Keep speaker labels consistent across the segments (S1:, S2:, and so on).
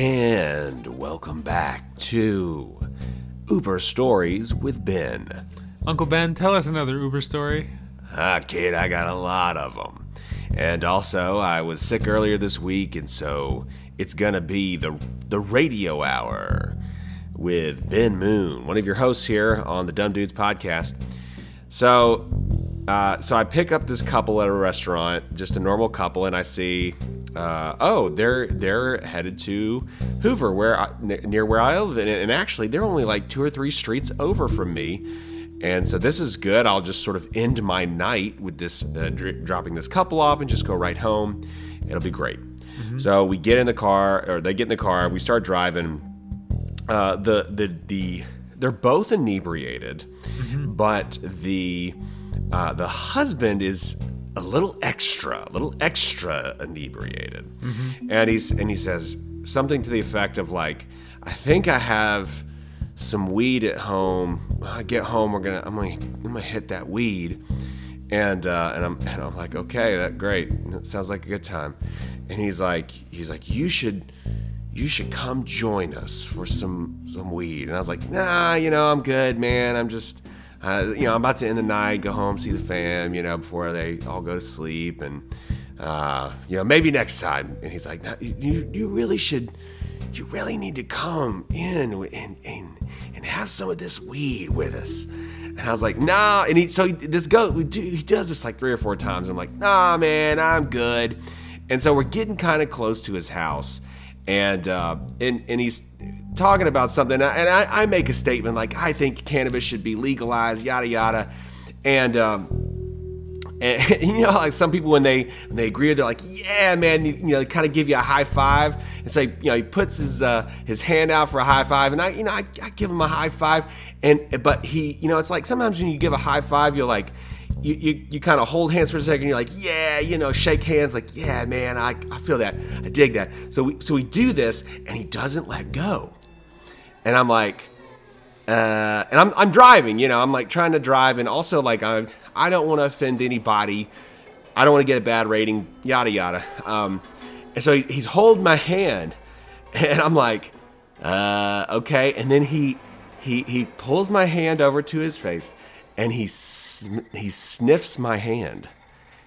S1: And welcome back to Uber Stories with Ben.
S2: Uncle Ben, tell us another Uber story.
S1: Ah, kid, I got a lot of them. And also, I was sick earlier this week, and so it's gonna be the the radio hour with Ben Moon, one of your hosts here on the Dumb Dudes podcast. So, uh, so I pick up this couple at a restaurant, just a normal couple, and I see, uh, oh, they're they're headed to Hoover, where I, near where I live, and, and actually they're only like two or three streets over from me. And so this is good. I'll just sort of end my night with this, uh, dr- dropping this couple off and just go right home. It'll be great. So we get in the car, or they get in the car. We start driving. Uh, the the the they're both inebriated, but the uh, the husband is a little extra, a little extra inebriated, and he's and he says something to the effect of like, "I think I have." some weed at home. When I get home, we're gonna I'm gonna I'm gonna hit that weed, and uh, and I'm and I'm like, okay, that great. That sounds like a good time. And he's like, he's like, you should you should come join us for some some weed. And I was like, nah, you know, I'm good, man. I'm just uh, you know, I'm about to end the night, go home, see the fam, you know, before they all go to sleep, and uh, you know, maybe next time. And he's like, "No, you you really should you really need to come in and, and, and have some of this weed with us. And I was like, nah. And he, so he, this go, we do, he does this like three or four times. I'm like, nah, man, I'm good. And so we're getting kind of close to his house. And, uh, and, and he's talking about something. And I, I make a statement like, I think cannabis should be legalized, yada, yada. And, um, and you know, like some people when they when they agree, they're like, "Yeah, man," you, you know, kind of give you a high five. And so, you know, he puts his uh, his hand out for a high five, and I, you know, I, I give him a high five, and but he, you know, it's like sometimes when you give a high five, you're like. You, you, you kind of hold hands for a second. You're like, yeah, you know, shake hands. Like, yeah, man, I, I feel that. I dig that. So we so we do this, and he doesn't let go. And I'm like, uh, and I'm, I'm driving, you know, I'm like trying to drive, and also like I I don't want to offend anybody, I don't want to get a bad rating, yada yada. Um, and so he, he's holding my hand, and I'm like, uh, okay. And then he he he pulls my hand over to his face, and he he sniffs my hand.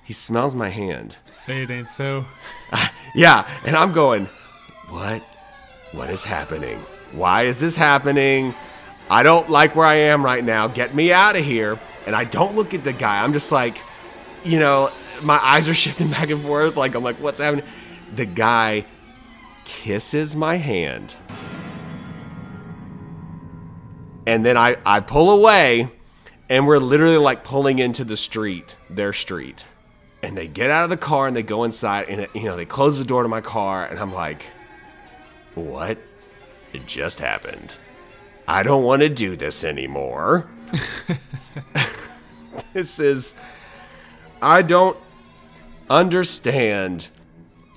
S1: He smells my hand.
S2: Say it ain't so.
S1: Yeah, and I'm going, what? What is happening? Why is this happening? I don't like where I am right now. Get me out of here. And I don't look at the guy. I'm just like, you know, my eyes are shifting back and forth. Like, I'm like, what's happening? The guy kisses my hand. And then I, I pull away, and we're literally like pulling into the street, their street. And they get out of the car and they go inside, and you know, they close the door to my car, and I'm like, what? It just happened. I don't want to do this anymore. this is. I don't understand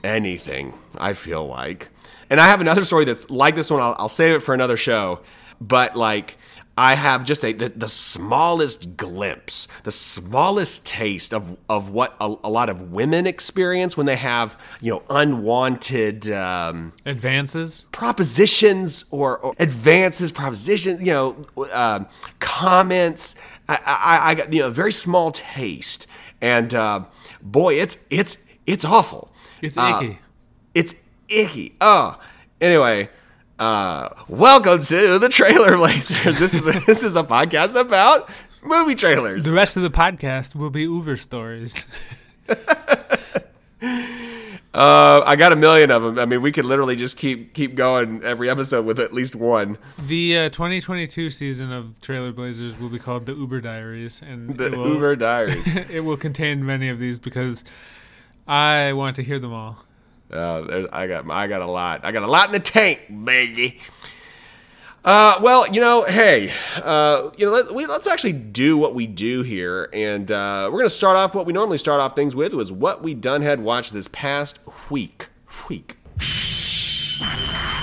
S1: anything, I feel like. And I have another story that's like this one. I'll, I'll save it for another show. But, like, I have just a, the, the smallest glimpse, the smallest taste of, of what a, a lot of women experience when they have, you know, unwanted. Um,
S2: Advances.
S1: propositions or, or advances, propositions, you know, um comments. I, I, I got you know a very small taste, and uh, boy, it's it's it's awful.
S2: It's
S1: Uh,
S2: icky.
S1: It's icky. Oh, anyway. Uh, welcome to the Trailer Blazers. This is a, this is a podcast about movie trailers.
S2: the rest of the podcast will be Uber stories.
S1: Uh, I got a million of them. I mean, we could literally just keep keep going every episode with at least one.
S2: the uh, 2022 season of Trailer Blazers will be called the Uber Diaries, and
S1: The
S2: will,
S1: Uber Diaries.
S2: it will contain many of these because I want to hear them all.
S1: Uh, I got I got a lot. I got a lot in the tank, baby. Uh, well, you know, hey, uh, you know, let, we, let's actually do what we do here, and uh, we're gonna start off what we normally start off things with was what we done had watched this past week. Week.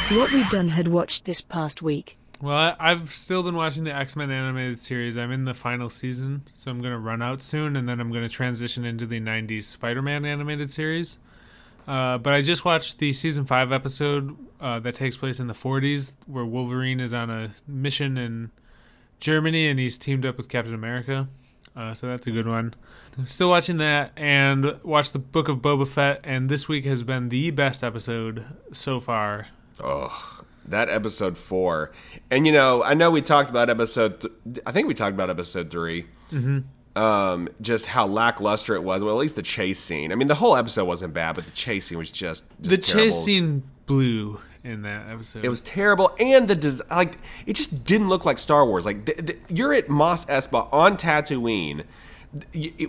S3: What we done had watched this past week.
S2: Well, I've still been watching the X Men animated series. I'm in the final season, so I'm going to run out soon, and then I'm going to transition into the 90s Spider Man animated series. Uh, but I just watched the season five episode uh, that takes place in the 40s, where Wolverine is on a mission in Germany and he's teamed up with Captain America. Uh, so that's a good one. I'm still watching that and watched the Book of Boba Fett, and this week has been the best episode so far.
S1: Oh, that episode four. And you know, I know we talked about episode. Th- I think we talked about episode 3 Um, just how lackluster it was. Well, at least the chase scene. I mean, the whole episode wasn't bad, but the chase scene was just, just
S2: the
S1: terrible.
S2: chase scene blew in that episode.
S1: It was terrible, and the des- like. It just didn't look like Star Wars. Like th- th- you're at Mos Espa on Tatooine.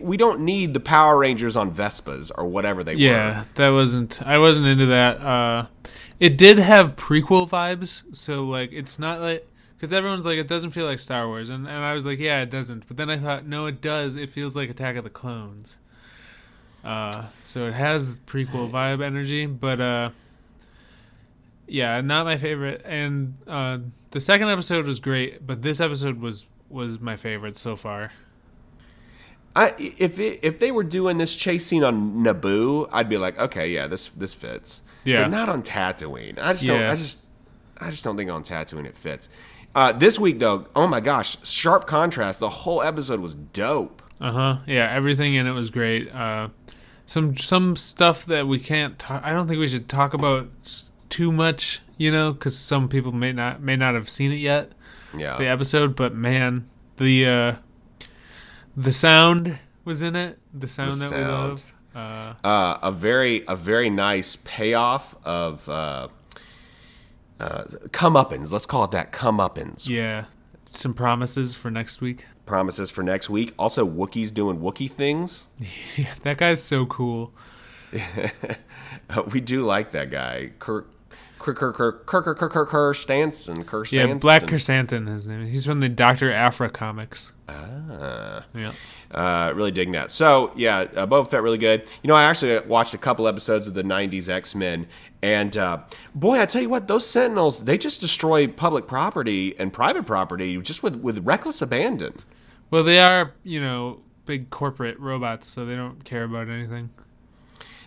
S1: We don't need the Power Rangers on Vespas or whatever they
S2: Yeah,
S1: were.
S2: that wasn't. I wasn't into that. Uh, it did have prequel vibes, so like it's not like because everyone's like it doesn't feel like Star Wars, and and I was like, yeah, it doesn't. But then I thought, no, it does. It feels like Attack of the Clones. Uh, so it has prequel vibe energy, but uh, yeah, not my favorite. And uh, the second episode was great, but this episode was was my favorite so far.
S1: I, if it, if they were doing this chase scene on Naboo, I'd be like, okay, yeah, this this fits.
S2: Yeah.
S1: but not on Tatooine. I just don't. I just I just don't think on Tatooine it fits. Uh, this week though, oh my gosh, sharp contrast. The whole episode was dope.
S2: Uh huh. Yeah, everything in it was great. Uh, some some stuff that we can't. talk I don't think we should talk about too much, you know, because some people may not may not have seen it yet.
S1: Yeah,
S2: The episode, but man, the uh, the sound was in it. The sound
S1: The
S2: that
S1: sound.
S2: we love. Uh,
S1: uh, a very a very nice payoff of uh, uh, comeuppance. Let's call it that comeuppance.
S2: yeah, some promises for next week.
S1: Promises for next week. Also, Wookiees doing Wookiee things.
S2: Yeah, that guy's so cool.
S1: We do like that guy, Kirk. Kirk, Kirk, Kirk, Kirk, Kirk, Kirk, Kirk, Kirk Stanson,
S2: Yeah, Black Chrysanthemum, his name. He's from the Doctor Aphra comics.
S1: Ah.
S2: Yeah.
S1: Uh, really digging that. So yeah, uh, Boba Fett really good. You know, I actually watched a couple episodes of the '90s X Men, and uh, boy, I tell you what, those Sentinels they just destroy public property and private property just with with reckless abandon.
S2: Well, they are, you know, big corporate robots, so they don't care about anything.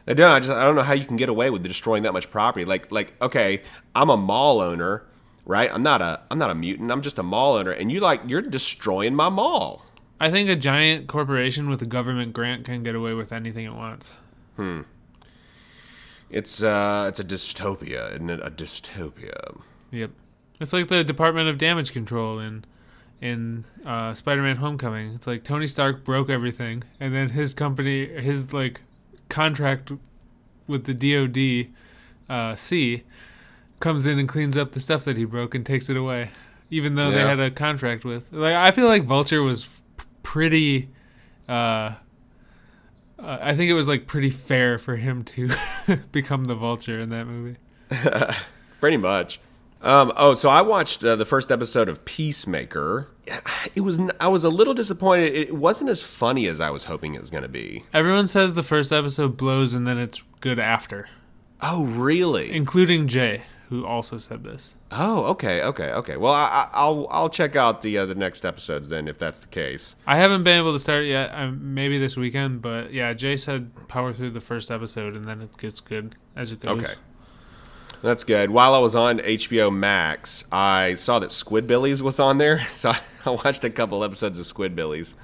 S1: I don't. I just I don't know how you can get away with destroying that much property. Like like okay, I'm a mall owner, right? I'm not a I'm not a mutant. I'm just a mall owner, and you like you're destroying my mall.
S2: I think a giant corporation with a government grant can get away with anything it wants. Hmm.
S1: It's uh it's a dystopia, isn't it? A dystopia.
S2: Yep. It's like the Department of Damage Control in in uh, Spider-Man: Homecoming. It's like Tony Stark broke everything, and then his company, his like contract with the DoD, uh, C, comes in and cleans up the stuff that he broke and takes it away, even though they had a contract with. Like I feel like Vulture was pretty. Uh, uh, I think it was like pretty fair for him to become the Vulture in that movie.
S1: Pretty much. Um, oh, so I watched uh, the first episode of Peacemaker. It was I was a little disappointed. It wasn't as funny as I was hoping it was going to be.
S2: Everyone says the first episode blows and then it's good after,
S1: Oh, really?
S2: including Jay, who also said this.
S1: Oh, okay, okay, okay. Well, I, I- I'll I'll check out the uh, the next episodes then if that's the case.
S2: I haven't been able to start yet. Um, maybe this weekend, but yeah, Jay said power through the first episode and then it gets good as it goes.
S1: Okay. That's good. While I was on HBO Max, I saw that Squidbillies was on there, so I watched a couple episodes of Squidbillies.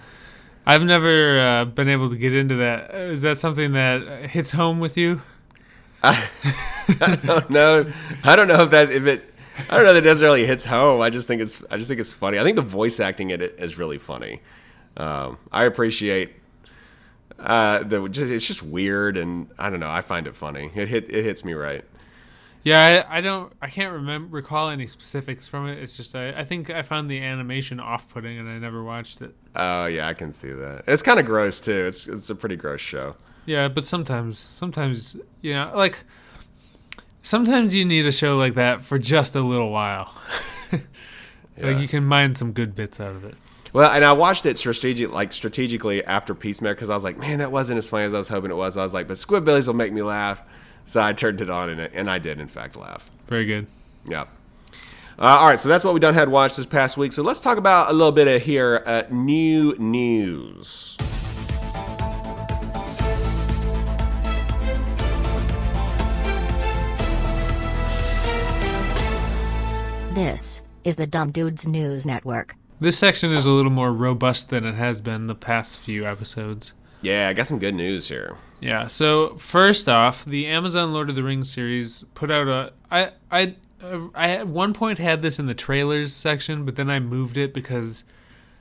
S2: I've never uh, been able to get into that. Uh, that something that hits home with you?
S1: I don't know. I don't know if that if it. I don't know that it necessarily hits home. I just think it's. I just think it's funny. I think the voice acting in it is really funny. Um, I appreciate. Uh, the it's just weird, and I don't know. I find it funny. It hit. It hits me right.
S2: Yeah, I, I don't. I can't remember recall any specifics from it. It's just I, I think I found the animation off-putting and I never watched it.
S1: Oh yeah, I can see that. It's kind of gross too. It's it's a pretty gross show.
S2: Yeah, but sometimes, sometimes you know, like sometimes you need a show like that for just a little while.
S1: Yeah.
S2: Like you can mine some good bits out of it.
S1: Well, and I watched it strategic, like strategically after Peacemaker because I was like, man, that wasn't as funny as I was hoping it was. I was like, but Squidbillies will make me laugh, so I turned it on and, and I did in fact laugh.
S2: Very good.
S1: Yep. Uh, all right, so that's what we done had watched this past week. So let's talk about a little bit of here uh, new news.
S4: This is the Dumb Dudes News Network.
S2: This section is a little more robust than it has been the past few episodes.
S1: Yeah, I got some good news here.
S2: Yeah. So first off, the Amazon Lord of the Rings series put out a. I I I at one point had this in the trailers section, but then I moved it because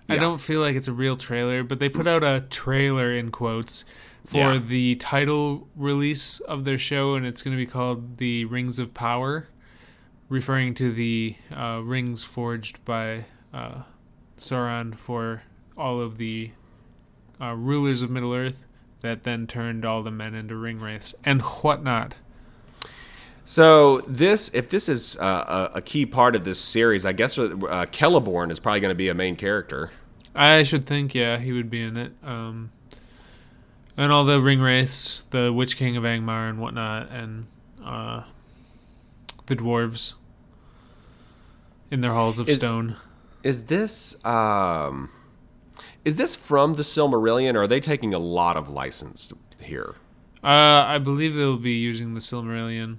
S2: I don't feel like it's a real trailer. But they put out a trailer in quotes for
S1: Yeah.
S2: the title release of their show, and it's going to be called The Rings of Power, referring to the uh, rings forged by uh, Sauron for all of the uh, rulers of Middle Earth that then turned all the men into ring wraiths and whatnot.
S1: So this, if this is uh, a, key part of this series, I guess uh, Celeborn is probably going to be a main character.
S2: I should think, yeah, he would be in it. Um, and all the ring wraiths, the Witch King of Angmar and whatnot, and uh, the dwarves in their halls of
S1: Is-
S2: stone.
S1: Is this um, is this from the Silmarillion, or are they taking a lot of license here?
S2: Uh, I believe they'll be using the Silmarillion,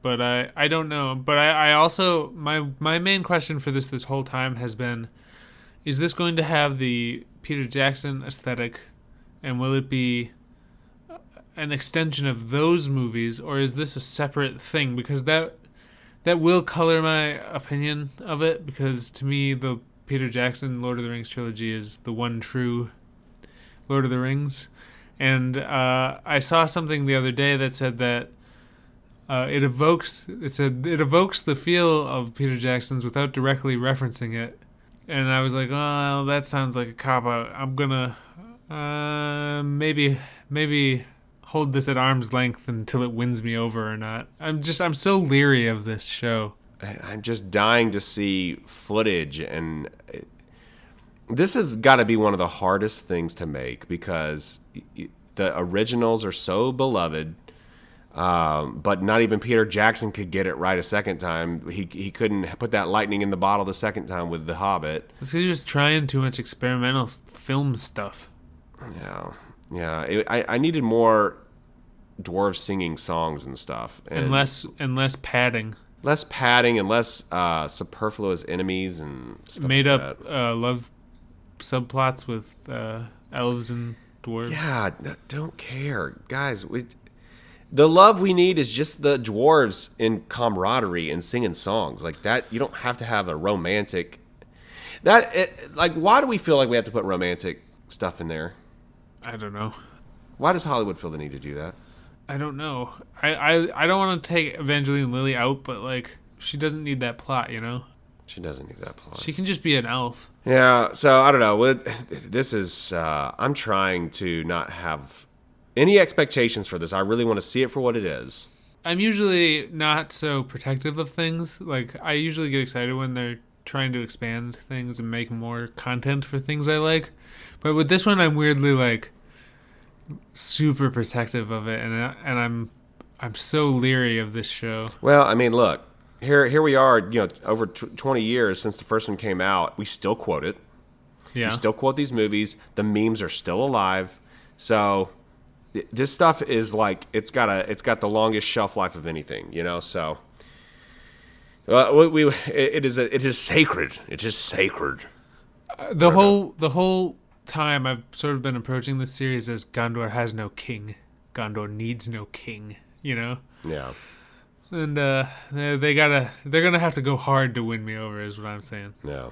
S2: but I I don't know. But I, I also my my main question for this this whole time has been, is this going to have the Peter Jackson aesthetic, and will it be an extension of those movies, or is this a separate thing? Because that that will color my opinion of it. Because to me, the Peter Jackson Lord of the Rings trilogy is the one true Lord of the Rings. And uh, I saw something the other day that said that uh, it evokes it said it evokes the feel of Peter Jackson's without directly referencing it. And I was like, oh, that sounds like a cop out. I'm gonna uh, maybe maybe hold this at arm's length until it wins me over or not. I'm just I'm so leery of this show.
S1: I- I'm just dying to see footage, and it- this has got to be one of the hardest things to make because the originals are so beloved. Um, but not even Peter Jackson could get it right a second time. He he couldn't put that lightning in the bottle the second time with The Hobbit.
S2: It's 'cause you're just trying too much experimental film stuff.
S1: Yeah, yeah. It, I I needed more dwarves singing songs and stuff,
S2: And less and less padding.
S1: Less padding and less uh, superfluous enemies and stuff
S2: made
S1: like
S2: up uh, love subplots with uh, elves and dwarves.
S1: Yeah, n- don't care, guys. We, the love we need is just the dwarves in camaraderie and singing songs like that. You don't have to have a romantic. That it, like, why do we feel like we have to put romantic stuff in there?
S2: I don't know.
S1: Why does Hollywood feel the need to do that?
S2: I don't know. I I, I don't want to take Evangeline Lilly out, but like she doesn't need that plot, you know.
S1: She doesn't need that plot.
S2: She can just be an elf.
S1: Yeah, so I don't know. This is uh, I'm trying to not have any expectations for this. I really want to see it for what it is.
S2: I'm usually not so protective of things. Like I usually get excited when they're trying to expand things and make more content for things I like. But with this one, I'm weirdly like super protective of it, and I, and I'm I'm so leery of this show.
S1: Well, I mean, look here. Here we are. You know, over tw 20 years since the first one came out, we still quote it.
S2: Yeah.
S1: We still quote these movies. The memes are still alive. So th- this stuff is like it's got a it's got the longest shelf life of anything. You know, so. Uh, we, we it is a, it is sacred. It is sacred.
S2: the whole the whole time I've sort of been approaching this series as Gondor has no king. Gondor needs no king, you know?
S1: Yeah.
S2: And uh they, gotta they're gonna have to go hard to win me over is what I'm saying.
S1: Yeah.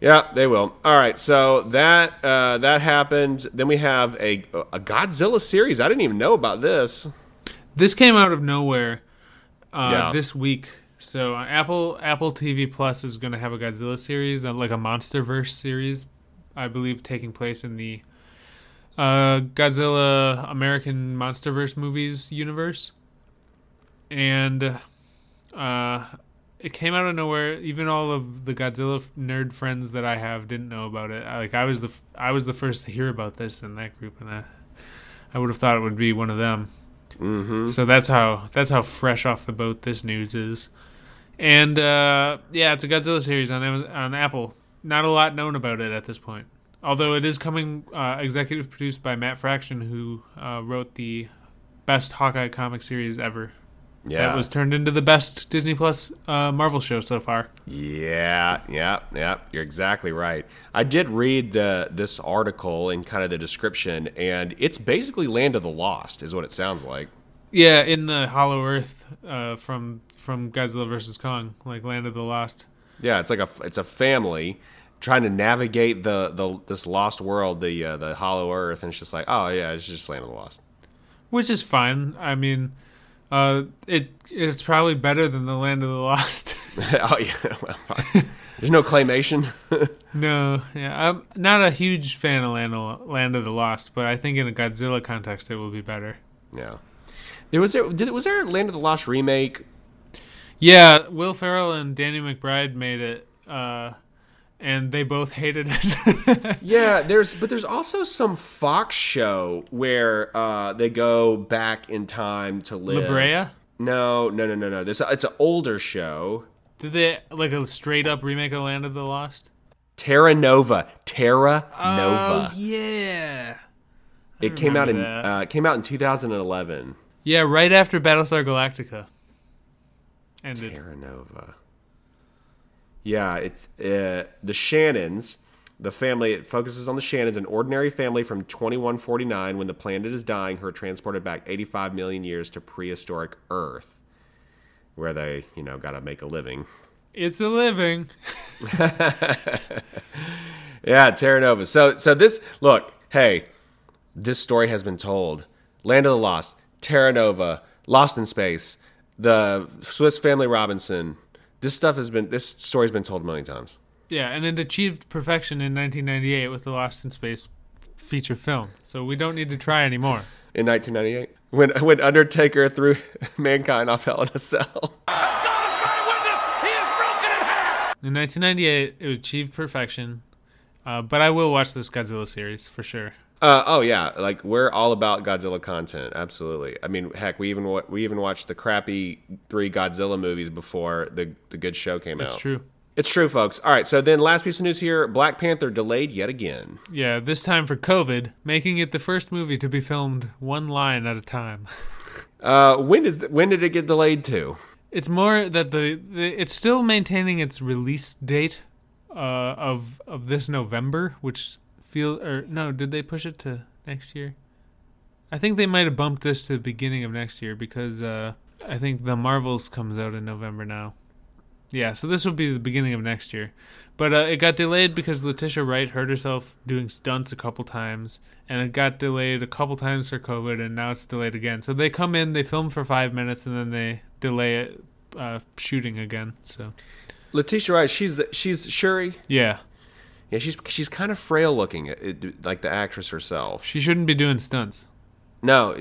S1: Yeah, they will. All right, so that uh, that happened. Then we have a a Godzilla series. I didn't even know about this.
S2: This came out of nowhere uh
S1: Yeah.
S2: this week. So uh, Apple Apple TV Plus is gonna have a Godzilla series, uh, like a MonsterVerse series, I believe taking place in the uh, Godzilla American MonsterVerse movies universe. And uh, it came out of nowhere. Even all of the Godzilla f- nerd friends that I have didn't know about it. I- Like I was the f- I was the first to hear about this in that group, and I I would have thought it would be one of them.
S1: Mm-hmm.
S2: So that's how that's how fresh off the boat this news is. And uh, yeah, it's a Godzilla series on Amazon, on Apple. Not a lot known about it at this point. Although it is coming uh, executive produced by Matt Fraction, who uh, wrote the best Hawkeye comic series ever.
S1: Yeah.
S2: That was turned into the best Disney Plus uh, Marvel show so far.
S1: Yeah, yeah, yeah. You're exactly right. I did read the this article and kind of the description, and it's basically Land of the Lost, is what it sounds like.
S2: Yeah, in the Hollow Earth uh, from from Godzilla versus Kong, like Land of the Lost.
S1: Yeah, it's like a it's a family trying to navigate the, the this lost world, the uh, the Hollow Earth, and it's just like, oh yeah, it's just Land of the Lost.
S2: which is fine. I mean, uh, it it's probably better than the Land of the Lost.
S1: oh yeah, well. There's no claymation.
S2: no, yeah, I'm not a huge fan of Land of, Land of the Lost, but I think in a Godzilla context, it will be better.
S1: yeah. There was there did, was there a Land of the Lost remake?
S2: Yeah, Will Ferrell and Danny McBride made it, uh, and they both hated it.
S1: Yeah, there's but there's also some Fox show where uh, they go back in time to live.
S2: La Brea?
S1: No, no, no, no, no. This it's an older show.
S2: Did they like a straight up remake of Land of the Lost?
S1: Terra Nova. Terra Nova.
S2: Oh yeah.
S1: it came out in uh, came out in 2011.
S2: Yeah, right after Battlestar Galactica ended.
S1: Terra Nova. Yeah, it's uh, the Shannons. The family it focuses on the Shannons, an ordinary family from 2149 when the planet is dying, who are transported back 85 million years to prehistoric Earth, where they, you know, got to make a living.
S2: It's a living.
S1: Yeah, Terra Nova. So, so this look, hey, this story has been told. Land of the Lost, Terra Nova, Lost in Space, the Swiss Family Robinson. This stuff has been. This story's been told a million times.
S2: Yeah, and it achieved perfection in 1998 with the Lost in Space feature film. So we don't need to try anymore.
S1: in 1998 when when Undertaker threw mankind off Hell in a Cell.
S2: In 1998, it achieved perfection. Uh, but I will watch this Godzilla series for sure.
S1: Uh, oh yeah, like we're all about Godzilla content. Absolutely. I mean, heck, we even wa- we even watched the crappy three Godzilla movies before the the good show came out.
S2: It's true.
S1: It's true, folks. All right, so then last piece of news here: Black Panther delayed yet again.
S2: Yeah, this time for COVID, making it the first movie to be filmed one line at a time.
S1: Uh, when is when did it get delayed to?
S2: It's more that the, the it's still maintaining its release date uh, of of this November, which feel or no, did they push it to next year? I think they might have bumped this to the beginning of next year because uh, I think the Marvels comes out in November now. Yeah, so this will be the beginning of next year. But uh, it got delayed because Letitia Wright hurt herself doing stunts a couple times, and it got delayed a couple times for COVID, and now it's delayed again. So they come in, they film for five minutes, and then they delay it uh, shooting again. So
S1: Letitia Wright, she's the she's Shuri.
S2: yeah,
S1: Yeah, she's she's kind of frail looking, it- like the actress herself.
S2: she shouldn't be doing stunts.
S1: No,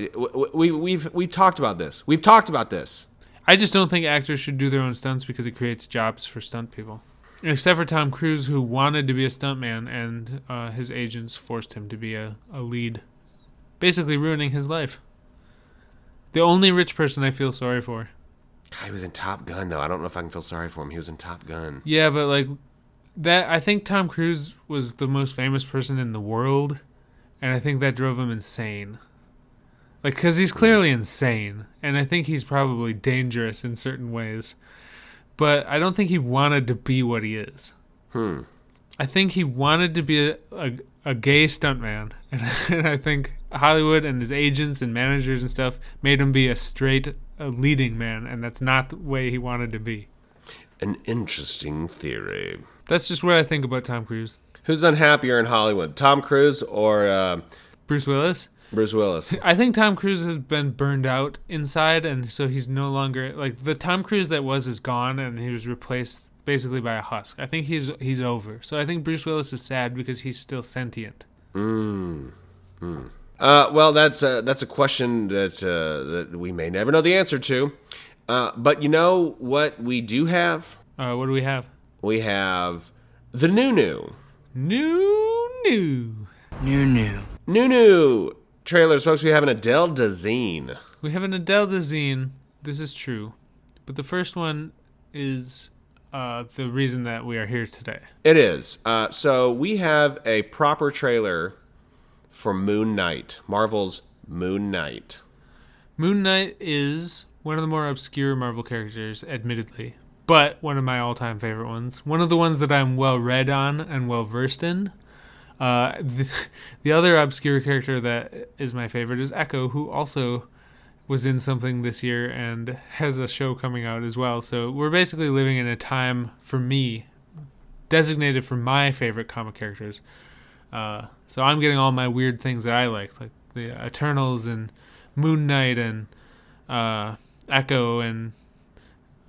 S1: we, we we've we talked about this. We've talked about this.
S2: I just don't think actors should do their own stunts because it creates jobs for stunt people. Except for Tom Cruise, who wanted to be a stuntman, and uh, his agents forced him to be a, a lead, basically ruining his life. The only rich person I feel sorry for.
S1: God, he was in Top Gun though. I don't know if I can feel sorry for him. He was in Top Gun.
S2: Yeah, but like that, I think Tom Cruise was the most famous person in the world, and I think that drove him insane. Like, because he's clearly insane, and I think he's probably dangerous in certain ways, but I don't think he wanted to be what he is.
S1: Hmm.
S2: I think he wanted to be a, a, a gay stuntman, and, and I think Hollywood and his agents and managers and stuff made him be a straight a leading man, and that's not the way he wanted to be.
S1: An interesting theory.
S2: That's just what I think about Tom Cruise.
S1: Who's unhappier in Hollywood, Tom Cruise or uh,
S2: Bruce Willis.
S1: Bruce Willis?
S2: I think Tom Cruise has been burned out inside, and so he's no longer like the Tom Cruise that was is gone, and he was replaced basically by a husk. I think he's he's over. So I think Bruce Willis is sad because he's still sentient.
S1: Mm. Mm. Uh, well, that's a, that's a question that uh, that we may never know the answer to. Uh, but you know what we do have?
S2: Uh, what do we have?
S1: We have the new new
S2: New, new.
S5: New, new.
S1: new new trailers, folks. We have an Adele Dazeem.
S2: We have an Adele Dazeem. This is true, but the first one is uh, the reason that we are here today.
S1: It is. Uh, so we have a proper trailer for Moon Knight, Marvel's Moon Knight.
S2: Moon Knight is one of the more obscure Marvel characters, admittedly, but one of my all-time favorite ones. One of the ones that I'm well read on and well versed in. Uh, the, the other obscure character that is my favorite is Echo, who also was in something this year and has a show coming out as well. So we're basically living in a time for me, designated for my favorite comic characters. Uh, so I'm getting all my weird things that I like, like the Eternals and Moon Knight and uh, Echo and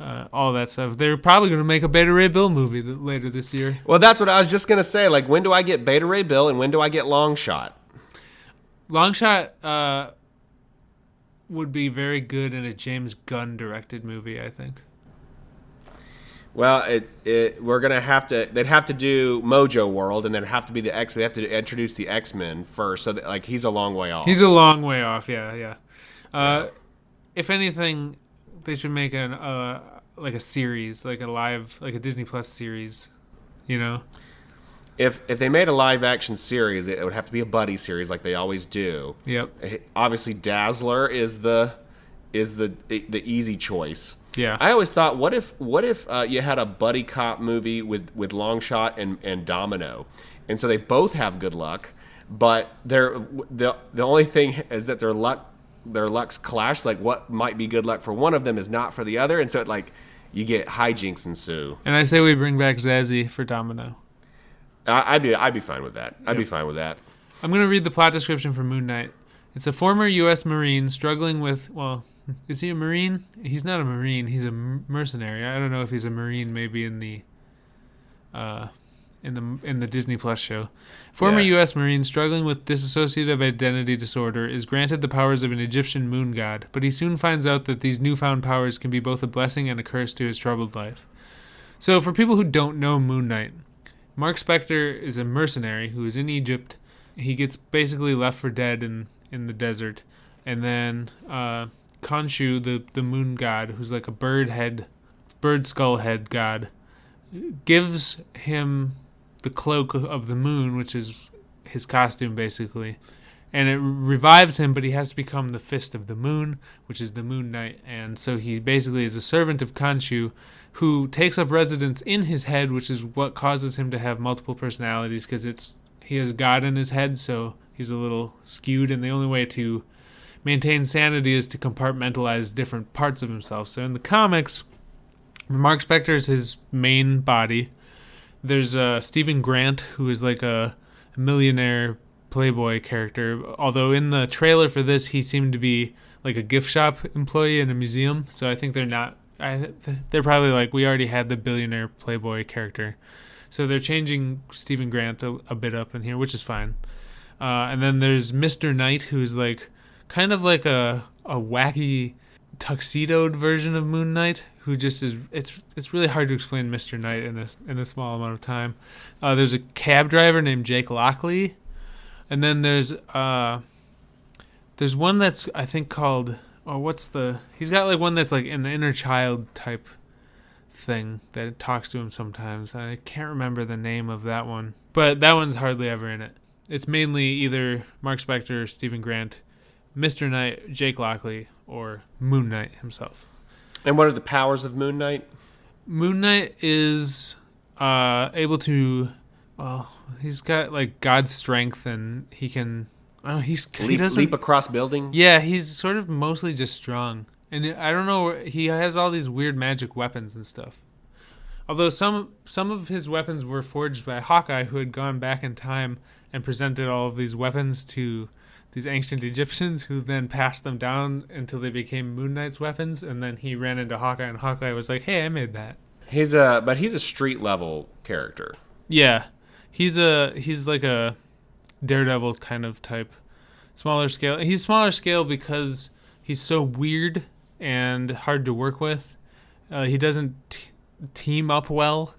S2: uh, all that stuff. They're probably going to make a Beta Ray Bill movie th- later this year.
S1: Well, that's what I was just gonna say. Like, when do I get Beta Ray Bill and when do I get Long Shot?
S2: Longshot uh, would be very good in a James Gunn directed movie, I think.
S1: Well, it, it we're gonna have to. They'd have to do Mojo World, and there'd have to be the X. They have to introduce the X Men first. So that, like he's a long way off.
S2: He's a long way off. Yeah, yeah. Uh, If anything, they should make an uh, like a series, like a live, like a Disney Plus series. You know,
S1: if if they made a live action series, it would have to be a buddy series, like they always do.
S2: Yep.
S1: Eh, Obviously, Dazzler is the is the the easy choice.
S2: Yeah.
S1: I always thought, what if what if uh, you had a buddy cop movie with with Longshot and and Domino, and so they both have good luck, but they're the the only thing is that their luck their lucks clash. Like what might be good luck for one of them is not for the other, and so it like you get hijinks ensue.
S2: and I say we bring back Zazie for Domino.
S1: I, I'd be I'd be fine with that. I'd be fine with that.
S2: I'm going to read the plot description for Moon Knight. It's a former U.S. Marine struggling with, well, is he a Marine? He's not a Marine. He's a mercenary. I don't know if he's a Marine. Maybe in the, uh, in the in the Disney Plus show, former
S1: Yeah.
S2: U.S. Marine struggling with dissociative identity disorder is granted the powers of an Egyptian moon god, but he soon finds out that these newfound powers can be both a blessing and a curse to his troubled life. So, for people who don't know Moon Knight, Mark Spector is a mercenary who is in Egypt. He gets basically left for dead in, in the desert. And then uh, Khonshu, the, the moon god, who's like a bird head, bird skull head god, gives him the cloak of the moon, which is his costume basically. And it revives him, but he has to become the Fist of the Moon, which is the Moon Knight. And so he basically is a servant of Khonshu who takes up residence in his head, which is what causes him to have multiple personalities because it's he has God in his head, so he's a little skewed, and the only way to maintain sanity is to compartmentalize different parts of himself. So in the comics, Mark Spector is his main body. There's uh, Stephen Grant, who is like a millionaire playboy character. Although in the trailer for this, he seemed to be like a gift shop employee in a museum. So I think they're not. I they're probably like we already had the billionaire playboy character, so they're changing Stephen Grant a, a bit up in here, which is fine. Uh, and then there's Mr. Knight, who's like kind of like a a wacky tuxedoed version of Moon Knight, who just is it's it's really hard to explain Mr. Knight in a in a small amount of time. Uh, there's a cab driver named Jake Lockley, and then there's uh there's one that's I think called oh what's the he's got like one that's like an inner child type thing that talks to him sometimes. I can't remember the name of that one, but that one's hardly ever in it. It's mainly either Mark Spector, Stephen Grant, Mr. Knight, Jake Lockley, or Moon Knight himself.
S1: And what are the powers of Moon Knight?
S2: Moon Knight is uh, able to, well, he's got like God's strength, and he can. I don't know, he's he
S1: Leap,
S2: doesn't.
S1: leap across buildings.
S2: yeah, he's sort of mostly just strong, and I don't know. He has all these weird magic weapons and stuff. Although some some of his weapons were forged by Hawkeye, who had gone back in time and presented all of these weapons to these ancient Egyptians, who then passed them down until they became Moon Knight's weapons, and then he ran into Hawkeye, and Hawkeye was like, "Hey, I made that."
S1: He's a but he's a street level character.
S2: Yeah, he's a he's like a daredevil kind of type, smaller scale. He's smaller scale because he's so weird and hard to work with. Uh, he doesn't t- team up well.